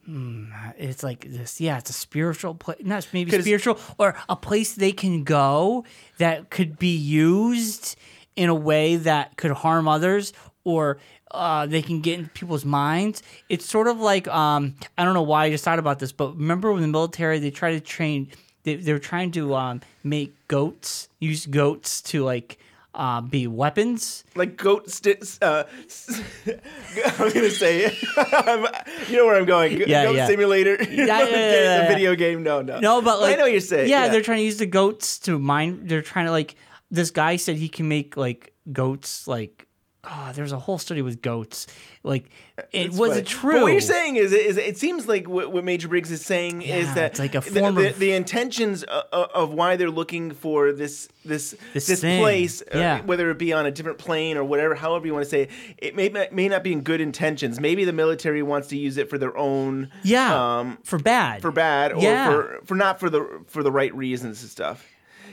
Hmm, it's like this, yeah. It's a spiritual place, not maybe spiritual, or a place they can go that could be used in a way that could harm others, or uh, they can get into people's minds. It's sort of like um, I don't know why I just thought about this, but remember when the military they try to train, they they were trying to um, make goats use goats to like uh, be weapons. like goat st- uh, I'm gonna say it. you know where I'm going. Go- Yeah, goat yeah. simulator. Yeah, yeah, yeah, yeah. the video game. No, no. No, but like I know what you're saying. Yeah, they're trying to use the goats to mine. They're trying to like. This guy said he can make like goats like. Oh, there's a whole study with goats. Like, it It's was it true? But what you're saying is, is it seems like what, what Major Briggs is saying is that it's like a the- form the, of- the intentions of, of why they're looking for this this This this, place, uh, Yeah. whether it be on a different plane or whatever, however you want to say it, it may not- may not be in good intentions. Maybe the military wants to use it for their own Yeah, um, for bad. for bad or Yeah. for for not for the for the right reasons and stuff.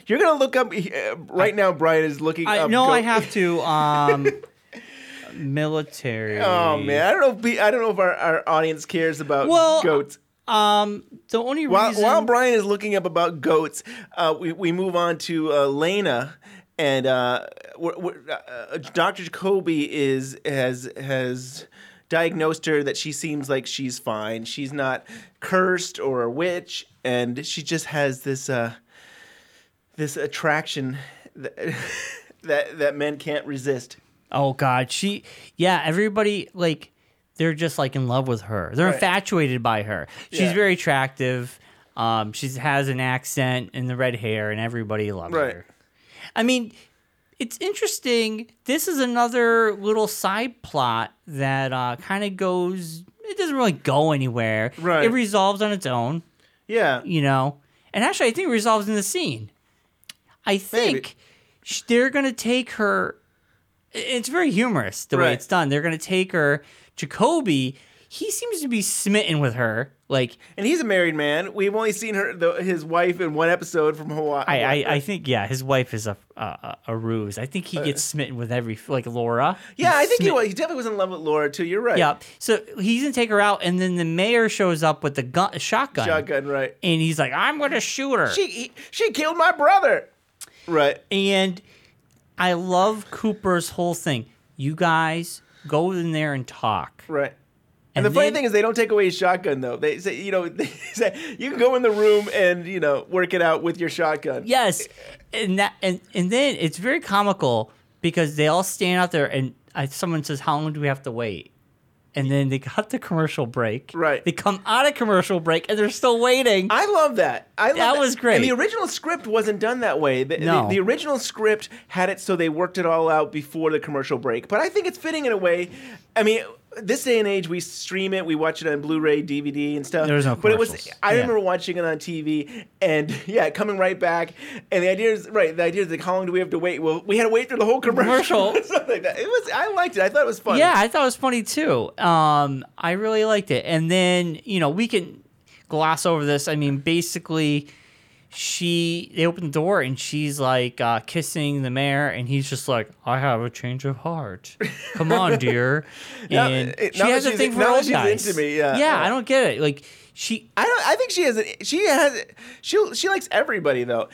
You're gonna look up uh, right now. Bryon is looking. I up no, I have to. Um, military. Oh man, I don't know. If we, I don't know if our, our audience cares about Well, goats. Um, the only While, reason while Bryon is looking up about goats, uh, we, we move on to uh, Lena, and uh, we're, we're, uh, Dr. Jacoby is has has diagnosed her that she seems like she's fine. She's not cursed or a witch, and she just has this uh, this attraction that, that that men can't resist. Oh God, she yeah. Everybody like they're just like in love with her. They're Right. infatuated by her. She's Yeah. very attractive. Um, she has an accent and the red hair, and everybody loves Right. her. I mean, it's interesting. This is another little side plot that uh, kind of goes. It doesn't really go anywhere. Right. It resolves on its own. Yeah. You know, and actually, I think it resolves in the scene. I think sh they're gonna take her. It's very humorous the way it's done. They're gonna take her. Jacoby, he seems to be smitten with her. Like, And he's a married man. We've only seen her the, his wife in one episode from Hawaii. I, I, I think yeah, his wife is a a, a- a ruse. I think he gets smitten with every like Laura. Uh, yeah, I He's think he was. He definitely was in love with Laura too. You're right. Yeah, so he's gonna take her out, and then the mayor shows up with the gun, shotgun, Shotgun, right? and he's like, "I'm gonna shoot her." She he, she killed my brother. Right. and I love Cooper's whole thing. You guys go in there and talk. Right. And, And the funny thing is, they don't take away his shotgun, though. They say, you know, they say you can go in the room and you know work it out with your shotgun. Yes, and that and and then it's very comical because they all stand out there and I, someone says, "How long do we have to wait?" And then they cut the commercial break. Right. They come out of commercial break and they're still waiting. I love that. I love That was great. And the original script wasn't done that way. The, the- No. the original script had it so they worked it all out before the commercial break. But I think it's fitting in a way. I mean, this day and age, we stream it, we watch it on Blu-ray, DVD, and stuff. There's no But it was. I Yeah. remember watching it on TV, and yeah, coming right back. And the idea is right. The idea is like, how long do we have to wait? Well, we had to wait through the whole commercial. Commercial. Something like that. It was. I liked it. I thought it was fun. Yeah, I thought it was funny too. Um, I really liked it. And then you know we can gloss over this. I mean, basically, she they open the door and she's like uh, kissing the mayor, and he's just like, "I have a change of heart. Come on, dear." And she now has that a thing for old guys. into me, yeah. yeah, I don't get it. Like she, I don't. I think she has. A, she has. She she likes everybody though.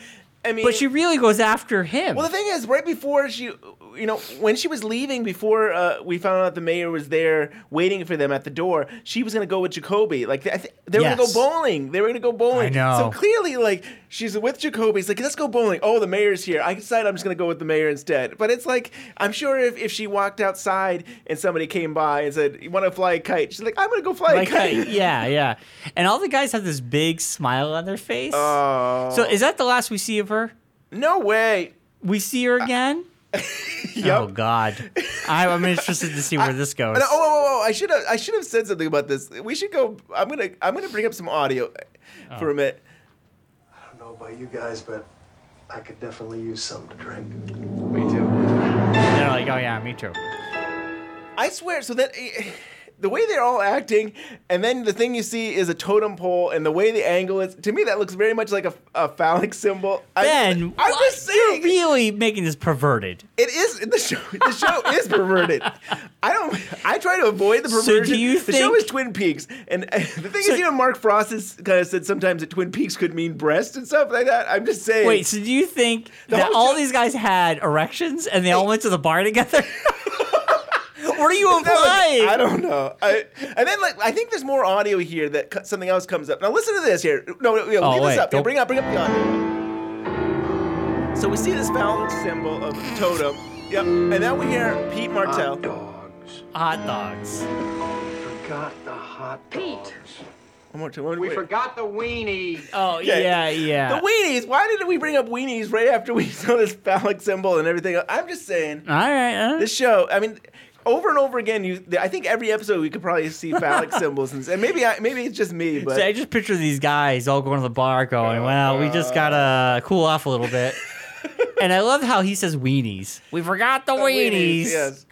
I mean, but she really goes after him. Well, the thing is, right before she, you know, when she was leaving, before uh, we found out the mayor was there waiting for them at the door, she was gonna go with Jacoby. Like, I th- they were gonna go bowling. They were gonna go bowling. I know. So clearly, like, she's with Jacoby. He's like, let's go bowling. Oh, the mayor's here. I decided I'm just gonna go with the mayor instead. But it's like, I'm sure if, if she walked outside and somebody came by and said, "You want to fly a kite?" She's like, "I'm gonna go fly like, a kite." yeah, yeah. And all the guys have this big smile on their face. Oh. So is that the last we see of her? no way. We see her again? Yep. Oh God, I, I'm interested to see where this goes. Oh, oh, oh, oh, I should have I should have said something about this. We should go. I'm gonna I'm gonna bring up some audio Oh. for a minute. I don't know about you guys, but I could definitely use something to drink. Me too. They're like, oh yeah, me too. I swear. So that the way they're all acting, and then the thing you see is a totem pole, and the way the angle is. To me, that looks very much like a, a phallic symbol. Ben, I, I'm what? just saying. You're really making this perverted. It is the show. The show is perverted. I don't. I try to avoid the perverted. So perversion. do you the show is Twin Peaks, and uh, the thing So- is, even Mark Frost has kind of said sometimes that Twin Peaks could mean breast and stuff like that. I'm just saying. Wait, so do you think The that all show- these guys had erections and they all went to the bar together? what are you Is that what- implying? I don't know. I, and then like I think there's more audio here that co- something else comes up. Now listen to this here. No, no, no Oh, leave wait, this up. Yeah, don't- bring up, bring up the audio. So we see this phallic symbol of totem. Yep. And then we hear Pete Martell. Hot dogs. Hot dogs. Forgot the hot dogs. Pete. One more time. Wait, We wait. forgot the weenies. Oh Yeah. yeah, yeah. The weenies. Why did we bring up weenies right after we saw this phallic symbol and everything? I'm just saying. all right. all right. This show. I mean. Over and over again, you. I think every episode we could probably see phallic symbols, and, and maybe I, maybe it's just me, but So I just picture these guys all going to the bar, going, "Well, we just gotta cool off a little bit." and I love how he says "weenies." We forgot the, weenies. Yes.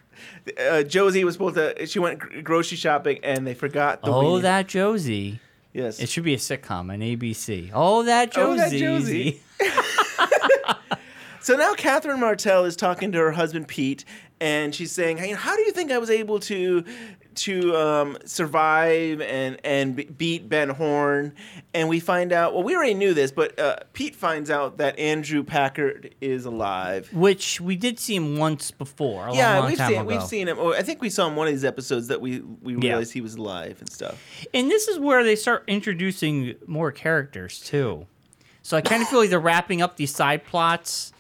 Uh, Josie was supposed to. She went grocery shopping and they forgot the. Oh, weenies. that Josie. Yes. It should be a sitcom on ABC. Oh, that Josie. Oh, that Josie. so now Catherine Martell is talking to her husband Pete, and she's saying, "Hey, how do you think I was able to to um, survive and and be- beat Ben Horne?" And we find out. Well, we already knew this, but uh, Pete finds out that Andrew Packard is alive. Which we did see him once before. Long, yeah, long we've seen ago. we've seen him. I think we saw him in one of these episodes that we we Yeah. realized he was alive and stuff. And this is where they start introducing more characters too. So I kind of feel like they're wrapping up these side plots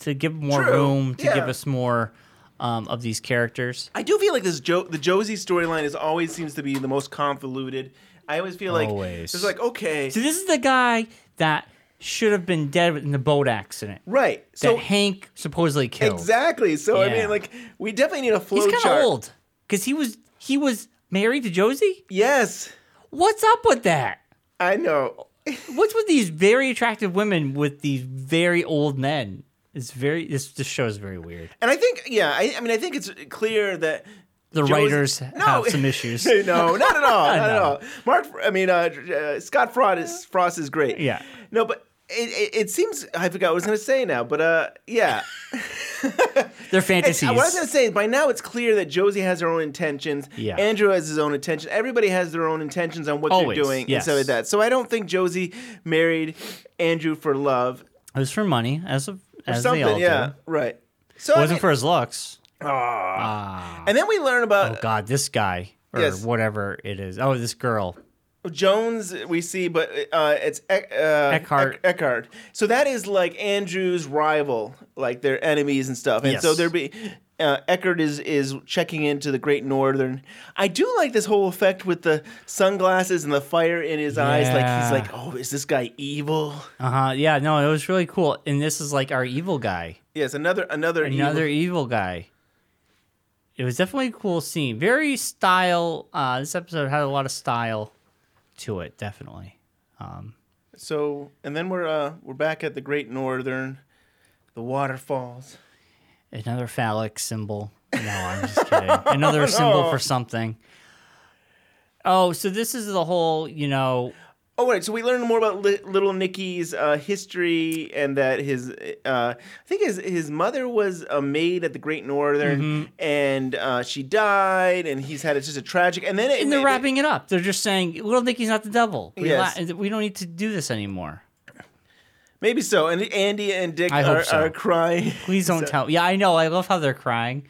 to give more True. room to Yeah. give us more um, of these characters. I do feel like this jo- the Josie storyline is always seems to be the most convoluted. I always feel like Always. it's like okay, So this is the guy that should have been dead in the boat accident. right? That So Hank supposedly killed. exactly. So I Yeah. mean, like we definitely need a flow He's kind chart. of old because he was he was married to Josie. Yes, What's up with that? I know. What's with these very attractive women with these very old men? It's very this this show is very weird. And I think, yeah, I, I mean, I think it's clear that The writers No. have some issues. no, not at all, not at No. all. Mark, I mean, uh, uh, Scott Frost is, Frost is great. Yeah. No, but it, it, it seems I forgot what I was going to say now, but uh, yeah. Their It's- fantasies. what I was going to say by now it's clear that Josie has her own intentions. Yeah. Andrew has his own intentions. Everybody has their own intentions on what Always, they're doing yes. and stuff like that. So I don't think Josie married Andrew for love It was for money, as of or as something. yeah, right. So it wasn't mean- for his looks. Ah. And then we learn about Oh God, this guy or Yes. whatever it is. Oh, this girl. Jones we see, but uh, it's Eck, uh, Eckhardt. Eck- Eckhardt. So that is like Andrew's rival, like they're enemies and stuff. And so Yes. there be uh, Eckhardt is is checking into the Great Northern. I do like this whole effect with the sunglasses and the fire in his eyes. Like he's like, oh, is this guy evil? Uh huh. Yeah. No, it was really cool. And this is like our evil guy. Yes, another another Another evil. evil guy. It was definitely a cool scene. Very style. Uh, this episode had a lot of style to it. Definitely. Um, So and then we're uh we're back at the Great Northern, the waterfalls. Another phallic symbol. No, I'm just kidding. Another symbol No. for something. Oh, so this is the whole, you know, Oh right, so we learned more about li- little Nicky's uh, history and that his, uh, I think his his mother was a maid at the Great Northern, Mm-hmm. and uh, she died, and he's had it's just a tragic. And then it, and they're it- wrapping it up. They're just saying, "Little Nicky's not the devil. We, Yes. la- we don't need to do this anymore." Maybe so. And Andy and Dick I hope are, so. are crying. Please don't So- tell. Yeah, I know. I love how they're crying.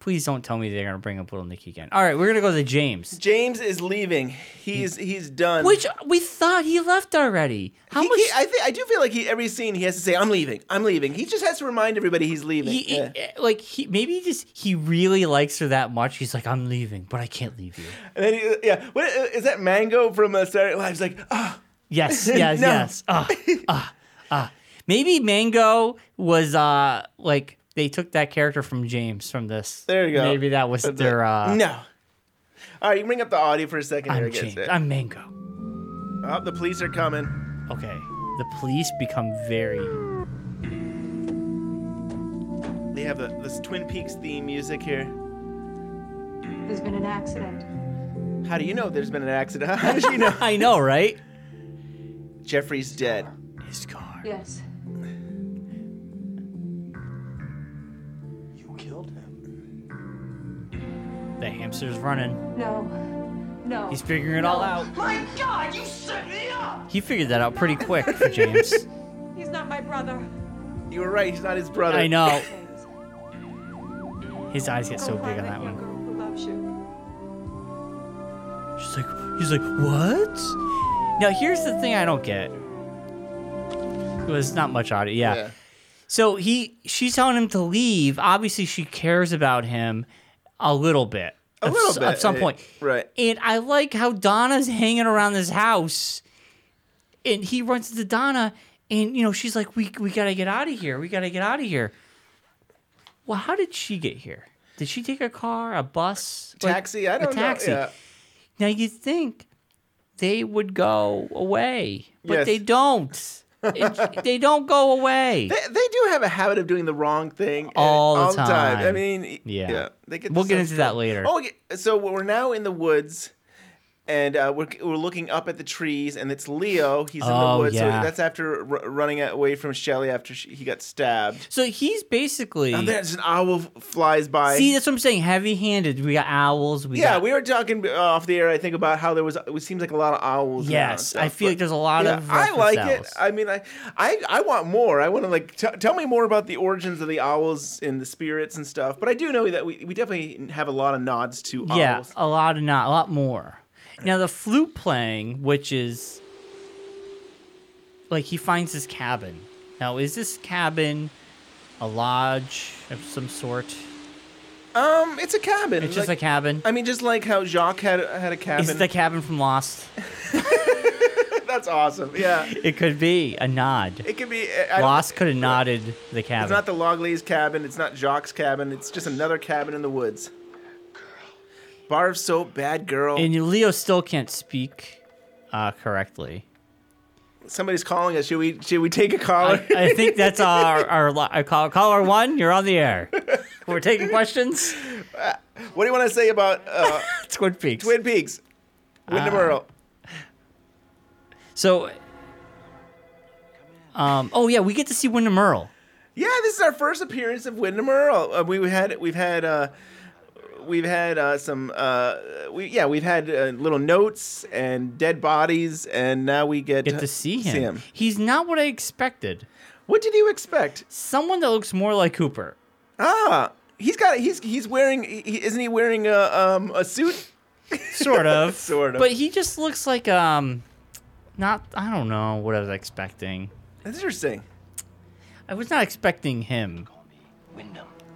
Please don't tell me they're gonna bring up Little Nicky again. All right, we're gonna go to James, James is leaving. He's he's done. which we thought he left already. How He- much? he- I think I do feel like he every scene he has to say I'm leaving. I'm leaving. He just has to remind everybody he's leaving. he, Yeah. he- like he maybe he just he really likes her that much. He's like, I'm leaving, but I can't leave you. And then he, yeah, what is that Mango from uh, Saturday Night Live? He's like, ah, Yes, yes, No. yes. Ah, ah, ah. Maybe Mango was uh like they took that character from James from this. There you go. Maybe that was That's their it. uh no. All right, you bring up the audio for a second. I I'm guess. James. I'm Mango. Oh, the police are coming. Okay. The police become very They have the this Twin Peaks theme music here. There's been an accident. How do you know there's been an accident? How did you know? I know, right? Jeffrey's dead. His car. Yes. You killed him. The hamster's running. No. No. He's figuring it all out. My God, you set me up! He figured that out pretty quick for James. He's not my brother. You were right. He's not his brother. I know. His eyes get so big on that one. girl loves you. She's like, he's like, what? Now here's the thing I don't get. It was not much audio. Yeah. Yeah. So he, she's telling him to leave. Obviously, she cares about him a little bit. A of little bit, At some eh, point. right. And I like how Donna's hanging around this house, and he runs into Donna, and you know she's like, "We we gotta get out of here. We gotta get out of here." Well, how did she get here? Did she take a car, a bus, Like, Taxi? I a don't know. taxi? Yeah. Now you think they would go away, but Yes. they don't. It- they don't go away. They, they do have a habit of doing the wrong thing All the I time. I mean, Yeah. yeah. They get We'll get into that later. Oh, okay. so we're now in the woods, and uh, we're, we're looking up at the trees, and it's Leo. He's in the Oh, woods. yeah. So that's after r- running away from Shelly after she, he got stabbed. So he's basically. And there's an owl f- flies by. See, that's what I'm saying. Heavy-handed. We got owls. We yeah, got, we were talking uh, off the air. I think about how there was. It seems like a lot of owls. around Yes, I stuff, feel but- like there's a lot yeah, of. I reference like it. owls. I mean, I, I, I want more. I want to like t- tell me more about the origins of the owls and the spirits and stuff. But I do know that we, we definitely have a lot of nods to Yeah, owls. a lot of not a lot more. Now the flute playing, which is like he finds his cabin. Now is this cabin a lodge of some sort? Um, it's a cabin. It's just like- a cabin. I mean, just like how Jacques had had a cabin. Is it the cabin from Lost? That's awesome. Yeah, It could be a nod. it could be. I Lost could have nodded the cabin. It's not the Logley's cabin. It's not Jacques' cabin. It's just another cabin in the woods. Bar of soap, bad girl. and Leo still can't speak uh, correctly. Somebody's calling us. Should we? Should we take a caller? I, I think that's our our, our call, caller one. You're on the air. We're taking questions. what do you want to say about uh, Twin Peaks. Twin Peaks? Windom Ah. Earle. So, um, oh yeah, we get to see Windom Earle. Yeah, this is our first appearance of Windom Earle. Uh, we had we've had uh, we've had uh, some uh, we yeah we've had uh, little notes and dead bodies, and now we get, Get to see him. He's not what I expected. What did you expect? Someone that looks more like Cooper. Ah, he's got. He's he's wearing. He, isn't he wearing a um a suit? Sort of. Sort of. But he just looks like um, not. I don't know what I was expecting. That's interesting. I was not expecting him.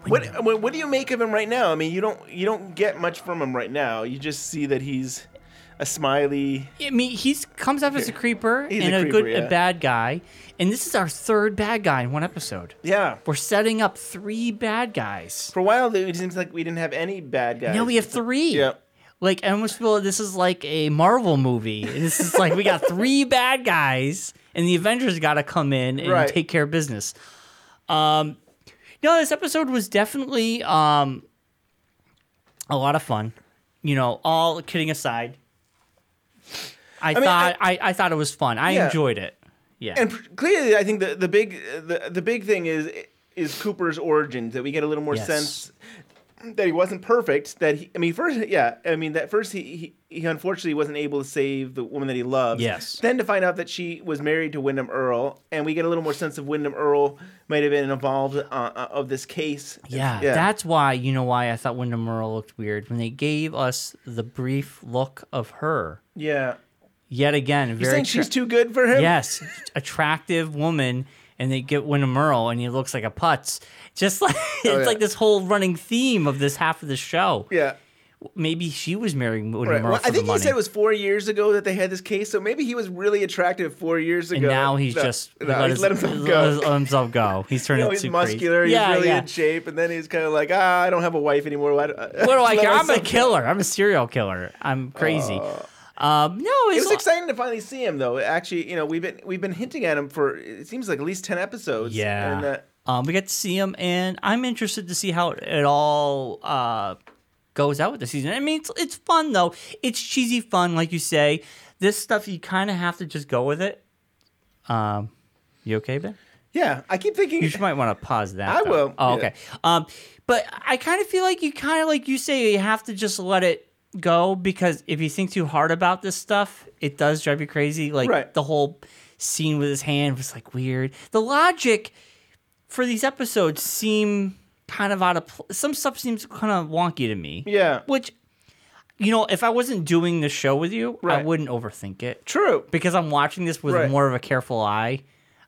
What, what what do you make of him right now? I mean, you don't you don't get much from him right now. You just see that he's a smiley. I mean, he's comes off as a creeper He's and a a, good yeah. a bad guy, and this is our third bad guy in one episode. Yeah. We're setting up three bad guys. For a while, it seems like we didn't have any bad guys. Now we have three. Yeah. Like I almost feel this is like a Marvel movie. This is like we got three bad guys, and the Avengers got to come in and Right. take care of business. Um, no, this episode was definitely um a lot of fun. You know, all kidding aside, I, mean, thought I, I, thought it was fun. I Yeah. enjoyed it. Yeah. And clearly, I think the the big the, the big thing is is Cooper's origins that we get a little more Yes. sense that he wasn't perfect. That he, I mean, first, yeah, I mean, that first he, he he unfortunately wasn't able to save the woman that he loved. Yes. Then to find out that she was married to Windom Earle, and we get a little more sense of Windom Earle might have been involved uh, uh, of this case. Yeah, that's why you know why I thought Windom Earle looked weird when they gave us the brief look of her. yeah. Yet again, You're very saying attra- she's too good for him? Yes, attractive woman, and they get Earle, and he looks like a putz. Just like it's Oh, yeah. like this whole running theme of this half of the show. Yeah. Maybe she was marrying Windom Right. Well, I think he money. said it was four years ago that they had this case, so maybe he was really attractive four years ago. and now he's No, just no, let, he's his- let himself go. let himself go. He's You turning know, out he's too muscular. Crazy. He's yeah, really yeah. in shape, and then he's kind of like, ah, I don't have a wife anymore. Why do, What do I care? I'm a myself go." killer. I'm a serial killer. I'm crazy. Um, no, It was exciting to finally see him, though. Actually, you know, we've been we've been hinting at him for it seems like at least ten episodes. Yeah. And, uh, um, we got to see him, and I'm interested to see how it all uh, goes out with the season. I mean, it's, it's fun though. It's cheesy fun, like you say. This stuff you kind of have to just go with it. Um, you okay, Ben? yeah, I keep thinking. You might want to pause that. I though. will, Oh, yeah. okay. Um, but I kind of feel like you kind of like you say you have to just let it go because if you think too hard about this stuff, it does drive you crazy. Like Right. the whole scene with his hand was like weird. The logic for these episodes seem kind of out of pl- some stuff seems kind of wonky to me. Yeah. Which you know, if I wasn't doing the show with you, I wouldn't overthink it True. because I'm watching this with Right. more of a careful eye.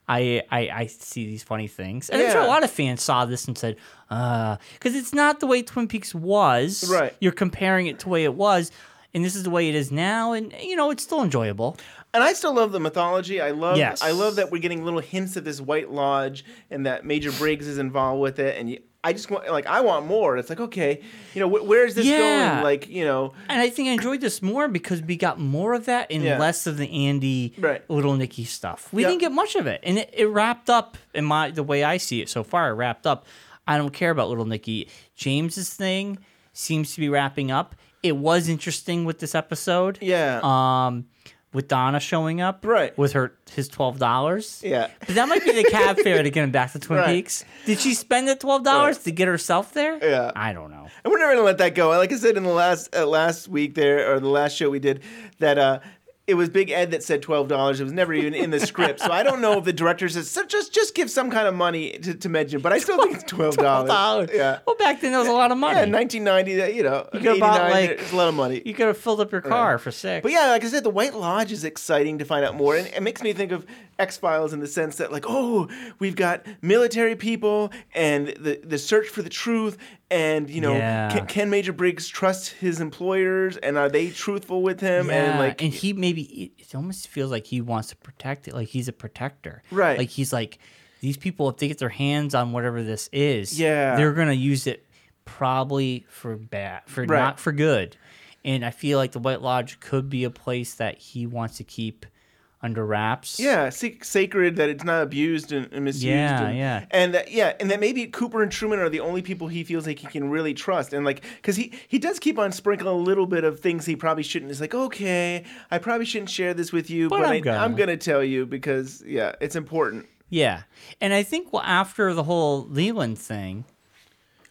I, I I see these funny things, and I'm sure a lot of fans saw this and said, "Uh," because it's not the way Twin Peaks was. Right. You're comparing it to the way it was, and this is the way it is now, and you know it's still enjoyable. And I still love the mythology. I love Yes. I love that we're getting little hints of this White Lodge and that Major Briggs is involved with it. And you, I just want like I want more. It's like okay, you know, wh- where is this Yeah. going? Like you know, And I think I enjoyed this more because we got more of that and Yeah. less of the Andy, Right. little Nicky stuff. We Yeah. didn't get much of it, and it, it wrapped up in my the way I see it so far. It wrapped up. I don't care about little Nicky. James's thing seems to be wrapping up. It was interesting with this episode. yeah, Um, with Donna showing up, Right. with her his twelve dollars. yeah. But that might be the cab fare to get him back to Twin Right. Peaks. Did she spend the twelve dollars Right. to get herself there? Yeah. I don't know. And we're never gonna let that go. Like I said in the last uh, last week there, or the last show we did, that uh, it was Big Ed that said twelve dollars. It was never even in the script, so I don't know if the director says so just just give some kind of money to, to mention. But I still think it's twelve dollars. Yeah. Well, back then that was a lot of money. Yeah, 1990. You know, You could've bought, 89, like- it's a lot of money. You could have filled up your car for six. But yeah, like I said, the White Lodge is exciting to find out more, and it makes me think of X Files in the sense that, like, oh, we've got military people and the the search for the truth, and you know, Yeah. can, can Major Briggs trust his employers, and are they truthful with him? yeah, And like, and he maybe it almost feels like he wants to protect it, like he's a protector, Right. Like he's like these people, if they get their hands on whatever this is, Yeah. they're gonna use it probably for bad, for Right. not for good. And I feel like the White Lodge could be a place that he wants to keep under wraps. yeah, sacred that it's not abused and, and misused. Yeah, and, yeah. and that yeah, and that maybe Cooper and Truman are the only people he feels like he can really trust, and like because he he does keep on sprinkling a little bit of things he probably shouldn't. He's like okay, I probably shouldn't share this with you, But but, I'm I, gonna." I'm gonna tell you because yeah, it's important. Yeah. And I think well, after the whole Leland thing,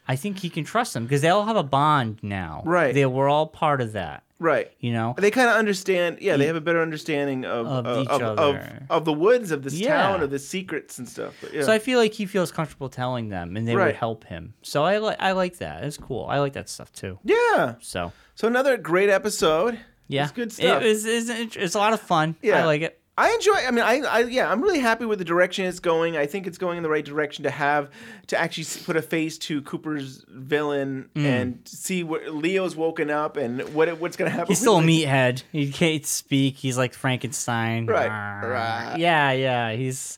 I think he can trust them because they all have a bond now. Right. They were all part of that. Right. You know. They kind of understand. Yeah, they have a better understanding of Of of, each of, of, other. of the woods of this Yeah. town, of the secrets and stuff. But yeah. So I feel like he feels comfortable telling them, and they would help him. So I like I like that. It's cool. I like that stuff too. yeah. So So another great episode. yeah, It's good stuff. It was, it's, it's a lot of fun. Yeah. I like it. I enjoy. I mean, I, I, yeah, I'm really happy with the direction it's going. I think it's going in the right direction to have to actually put a face to Cooper's villain Mm. and see what Leo's woken up and what what's gonna happen. He's still a meathead. He can't speak. He's like Frankenstein. Right. Right. Yeah, yeah. He's.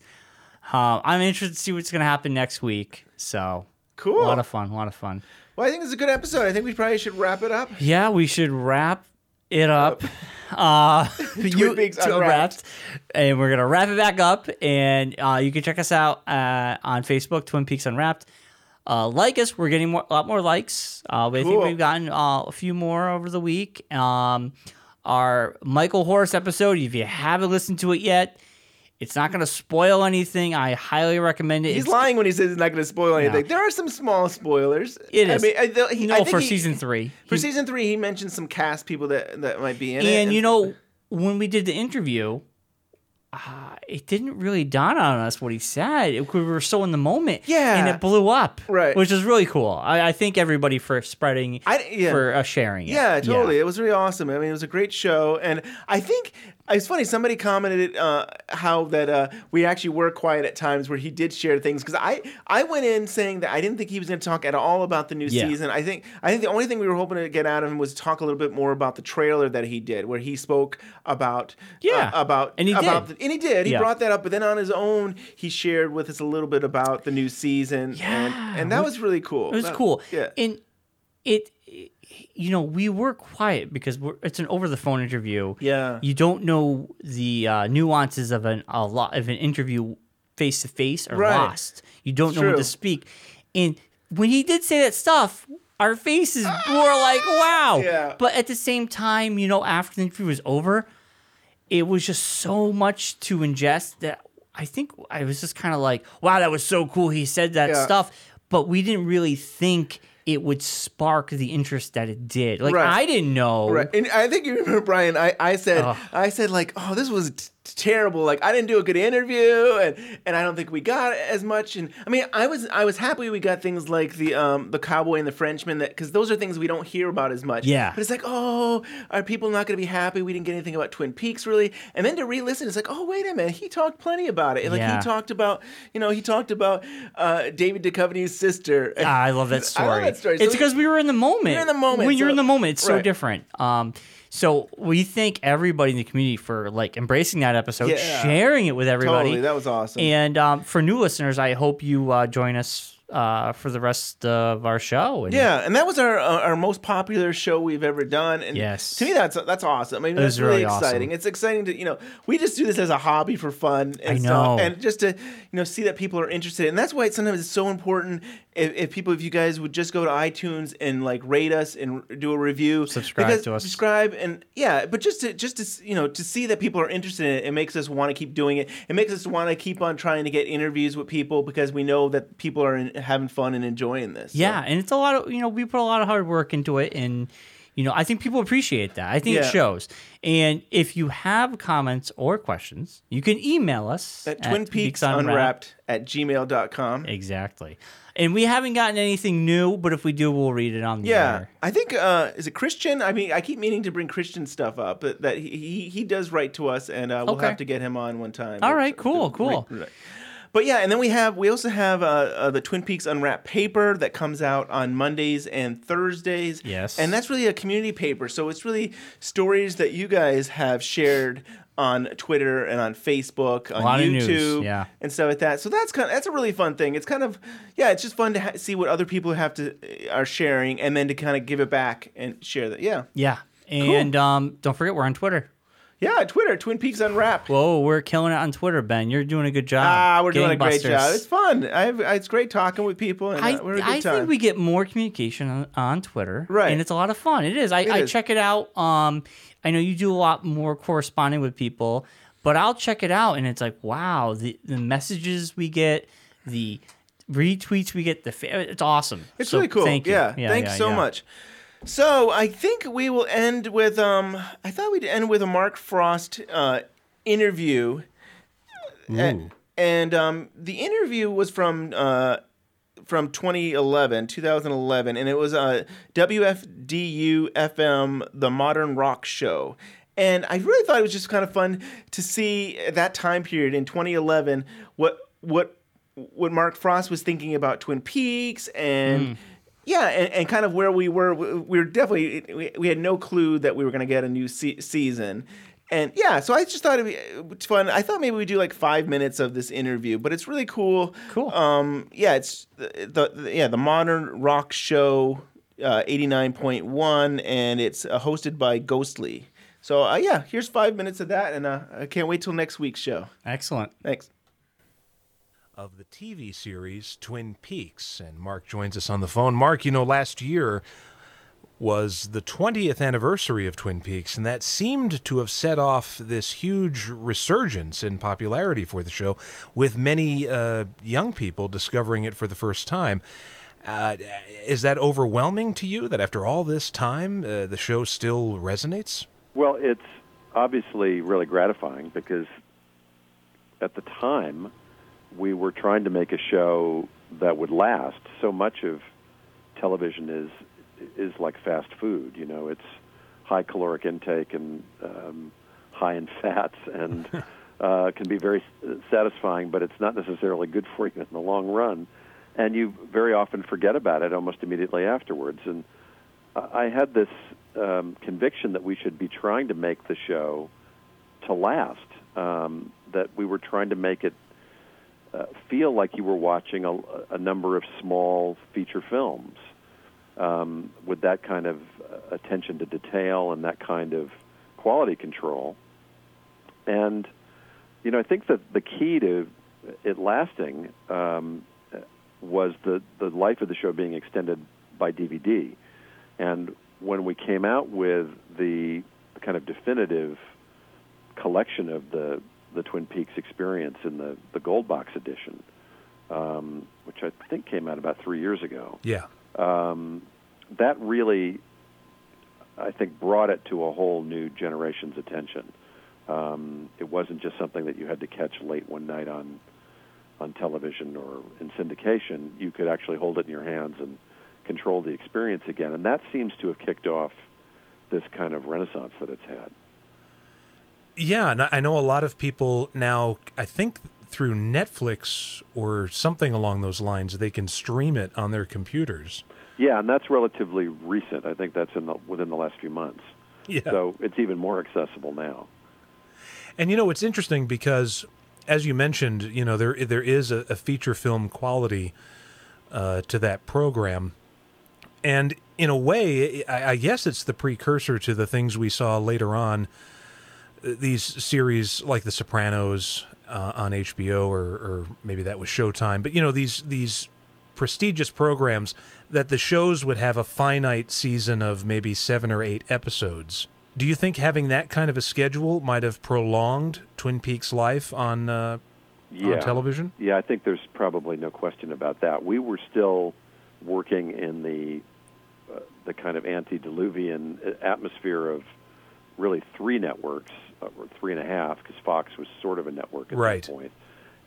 Uh, I'm interested to see what's gonna happen next week. So Cool. A lot of fun. A lot of fun. Well, I think it's a good episode. I think we probably should wrap it up. Yeah, we should wrap it up. Uh, you to Unwrapped. and we're gonna wrap it back up. And uh, you can check us out uh, on Facebook, Twin Peaks Unwrapped. Uh, like us, we're getting more, a lot more likes. Uh, I think we've gotten uh, a few more over the week. Um, our Michael Horse episode, if you haven't listened to it yet, it's not going to spoil anything. I highly recommend it. He's It's- lying when he says it's not going to spoil anything. There are some small spoilers. It I mean, I, th- he, No, I think for he- season three. For He- season three, he mentioned some cast people that that might be in it. and you know, when we did the interview, uh, it didn't really dawn on us what he said. It- we were so in the moment, Yeah. and it blew up, Right. Which is really cool. I, I thank everybody for spreading, I- yeah. for uh, sharing it. Yeah, totally. It was really awesome. I mean, it was a great show, and I think it's funny. Somebody commented uh, how that uh, we actually were quiet at times where he did share things because I I went in saying that I didn't think he was going to talk at all about the new Yeah. season. I think I think the only thing we were hoping to get out of him was talk a little bit more about the trailer that he did, where he spoke about Yeah. uh, about And he about did. The, and he did. He Yeah. brought that up, but then on his own, he shared with us a little bit about the new season, and and that was really cool. It was That- cool. Yeah. And it, you know, we were quiet because we're, it's an over the phone interview. Yeah. You don't know the uh, nuances of an a lot of an interview face to face or Right. lost. You don't It's know when true. to speak. And when he did say that stuff, our faces were like, wow. Yeah. But at the same time, you know, after the interview was over, it was just so much to ingest that I think I was just kind of like, wow, that was so cool. He said that Yeah. stuff, but we didn't really think it would spark the interest that it did. Like Right. I didn't know. Right, and I think you remember Bryon. I, I said Ugh. I said like, oh, this was terrible. Like I didn't do a good interview, and and I don't think we got as much. And I mean, I was I was happy we got things like the um the cowboy and the Frenchman that because those are things we don't hear about as much. Yeah. but it's like, oh, are people not going to be happy? We didn't get anything about Twin Peaks really. And then to re-listen, it's like, oh, wait a minute, he talked plenty about it. Like Yeah. he talked about, you know, he talked about uh, David Duchovny's sister. Ah, I love that I story. love that story. It's So- because we were in the moment. You're in the moment, When you're in the moment, it's so right. different. Um, so we thank everybody in the community for like embracing that episode, Yeah. sharing it with everybody. Totally, that was awesome. And um, for new listeners, I hope you uh, join us uh, for the rest of our show. And Yeah, and that was our uh, our most popular show we've ever done. And Yes. to me that's that's awesome. I mean, It that's was really, really awesome. exciting. It's exciting to you know we just do this as a hobby for fun. And I stuff, know. and just to you know see that people are interested, and that's why it's sometimes it's so important if, if people if you guys would just go to iTunes and like rate us and do a review, Subscribe because, to us. subscribe, and yeah, but just to just to you know to see that people are interested in it, it makes us want to keep doing it. It makes us want to keep on trying to get interviews with people because we know that people are in, having fun and enjoying this. So- Yeah, and it's a lot of you know we put a lot of hard work into it, and you know I think people appreciate that. I think Yeah. it shows. And if you have comments or questions, you can email us at Twin Peaks Unwrapped at gmail.com. Exactly. And we haven't gotten anything new, but if we do, we'll read it on the Yeah, air. I think uh, is it Christian? I mean, I keep meaning to bring Christian stuff up, but that he he, he does write to us, and uh, we'll Okay. have to get him on one time. All right, cool, cool. Right. But yeah, and then we have we also have uh, uh, the Twin Peaks Unwrapped paper that comes out on Mondays and Thursdays. Yes. and that's really a community paper. So it's really stories that you guys have shared on Twitter and on Facebook, on YouTube, yeah. and stuff like that. So that's kind of that's a really fun thing. It's kind of yeah, it's just fun to ha- see what other people have to uh, are sharing, and then to kind of give it back and share that. Yeah, Yeah. And um, don't forget, we're on Twitter. Yeah. Twitter, Twin Peaks Unwrapped. Whoa, we're killing it on Twitter, Ben. You're doing a good job. Ah, we're doing a great job. It's fun. I've, it's great talking with people, and I, uh, we're a good I think we get more communication on, on Twitter, Right. And it's a lot of fun. It is. I, It I is. check it out. Um, I know you do a lot more corresponding with people, but I'll check it out, and it's like, wow, the the messages we get, the retweets we get. The fa- it's awesome. It's So really cool. Thank you. Yeah, thanks yeah, so yeah. much. So I think we will end with um. I thought we'd end with a Mark Frost uh, interview. A- and um, the interview was from uh, from 2011, 2011, and it was uh, WFDU FM, the Modern Rock Show. And I really thought it was just kind of fun to see at that time period in 2011 what what what Mark Frost was thinking about Twin Peaks and yeah, and, and kind of where we were. We we were definitely we, we had no clue that we were going to get a new se- season. And yeah, so I just thought it'd be fun. I thought maybe we'd do like five minutes of this interview, but it's really cool. Cool. Um, yeah, it's the, the yeah the modern rock show, uh, eighty nine point one, and it's uh, hosted by Ghostly. So uh, yeah, here's five minutes of that, and uh, I can't wait till next week's show. Excellent. Thanks. Of the TV series Twin Peaks. And Mark joins us on the phone. Mark, you know, last year was the 20th anniversary of Twin Peaks, and that seemed to have set off this huge resurgence in popularity for the show, with many uh, young people discovering it for the first time. Uh, is that overwhelming to you that after all this time, uh, the show still resonates? Well, it's obviously really gratifying because at the time we were trying to make a show that would last. So much of television is is like fast food. You know, it's high caloric intake and um, high in fats and uh, can be very satisfying, but it's not necessarily good for you in the long run. And you very often forget about it almost immediately afterwards. And I had this um, conviction that we should be trying to make the show to last. Um, that we were trying to make it uh, feel like you were watching a, a number of small feature films um, with that kind of uh, attention to detail and that kind of quality control. And you know, I think that the key to it lasting um, was the the life of the show being extended by DVD. And when we came out with the kind of definitive collection of the the Twin Peaks experience in the the Gold Box edition, um, which I think came out about three years ago. Yeah. Um, that really, I think, brought it to a whole new generation's attention. Um, it wasn't just something that you had to catch late one night on on television or in syndication. You could actually hold it in your hands and control the experience again, and that seems to have kicked off this kind of renaissance that it's had. Yeah, and I I know a lot of people now, I think through Netflix or something along those lines, they can stream it on their computers. Yeah, and that's relatively recent. I think that's in the within the last few months. Yeah. So it's even more accessible now. And you know, it's interesting because, as you mentioned, you know there there is a, a feature film quality uh, to that program, and in a way, I, I guess it's the precursor to the things we saw later on. Uh, These series like The Sopranos uh, on HBO, or, or maybe that was Showtime, but you know these these prestigious programs that the shows would have a finite season of maybe seven or eight episodes. Do you think having that kind of a schedule might have prolonged Twin Peaks' life on uh, yeah. on television? Yeah, I think there's probably no question about that. We were still working in the uh, the kind of antediluvian atmosphere of really three networks, uh, or three and a half, because Fox was sort of a network at Right. that point,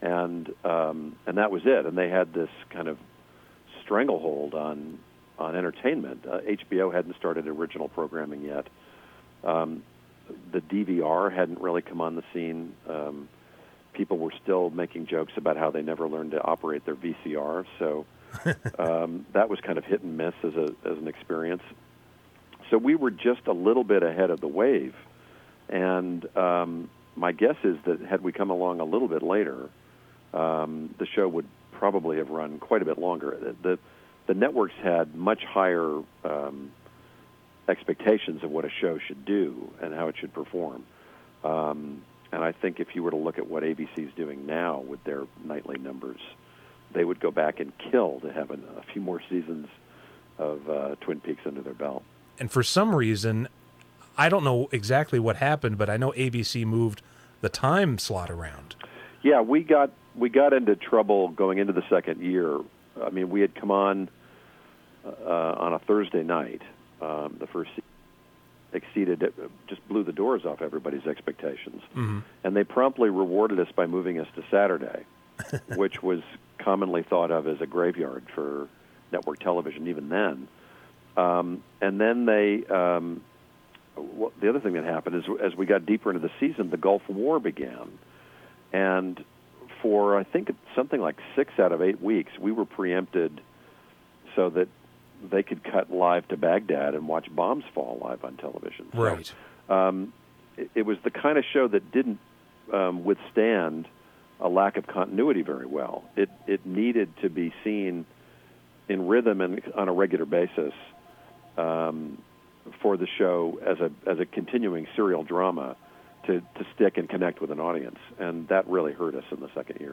and um, and that was it. And they had this kind of stranglehold on on entertainment. Uh, HBO hadn't started original programming yet. Um, the DVR hadn't really come on the scene. Um, people were still making jokes about how they never learned to operate their VCR. So um, that was kind of hit and miss as a as an experience. So we were just a little bit ahead of the wave, and um, my guess is that had we come along a little bit later, um, the show would probably have run quite a bit longer. The the, the networks had much higher um, expectations of what a show should do and how it should perform. Um, and I think if you were to look at what ABC is doing now with their nightly numbers, they would go back and kill to have an, a few more seasons of uh, Twin Peaks under their belt. And for some reason, I don't know exactly what happened, but I know ABC moved the time slot around. Yeah, we got we got into trouble going into the second year. I mean, we had come on uh, on a Thursday night. Um, the first se- exceeded, uh, just blew the doors off everybody's expectations, Mhm. and they promptly rewarded us by moving us to Saturday, which was commonly thought of as a graveyard for network television even then. Um, and then they, um, well, the other thing that happened is as we got deeper into the season, the Gulf War began, and for I think something like six out of eight weeks, we were preempted so that they could cut live to Baghdad and watch bombs fall live on television. So, Right. um, it, it was the kind of show that didn't um, withstand a lack of continuity very well. It it needed to be seen in rhythm and on a regular basis um, for the show as a as a continuing serial drama to to stick and connect with an audience, and that really hurt us in the second year.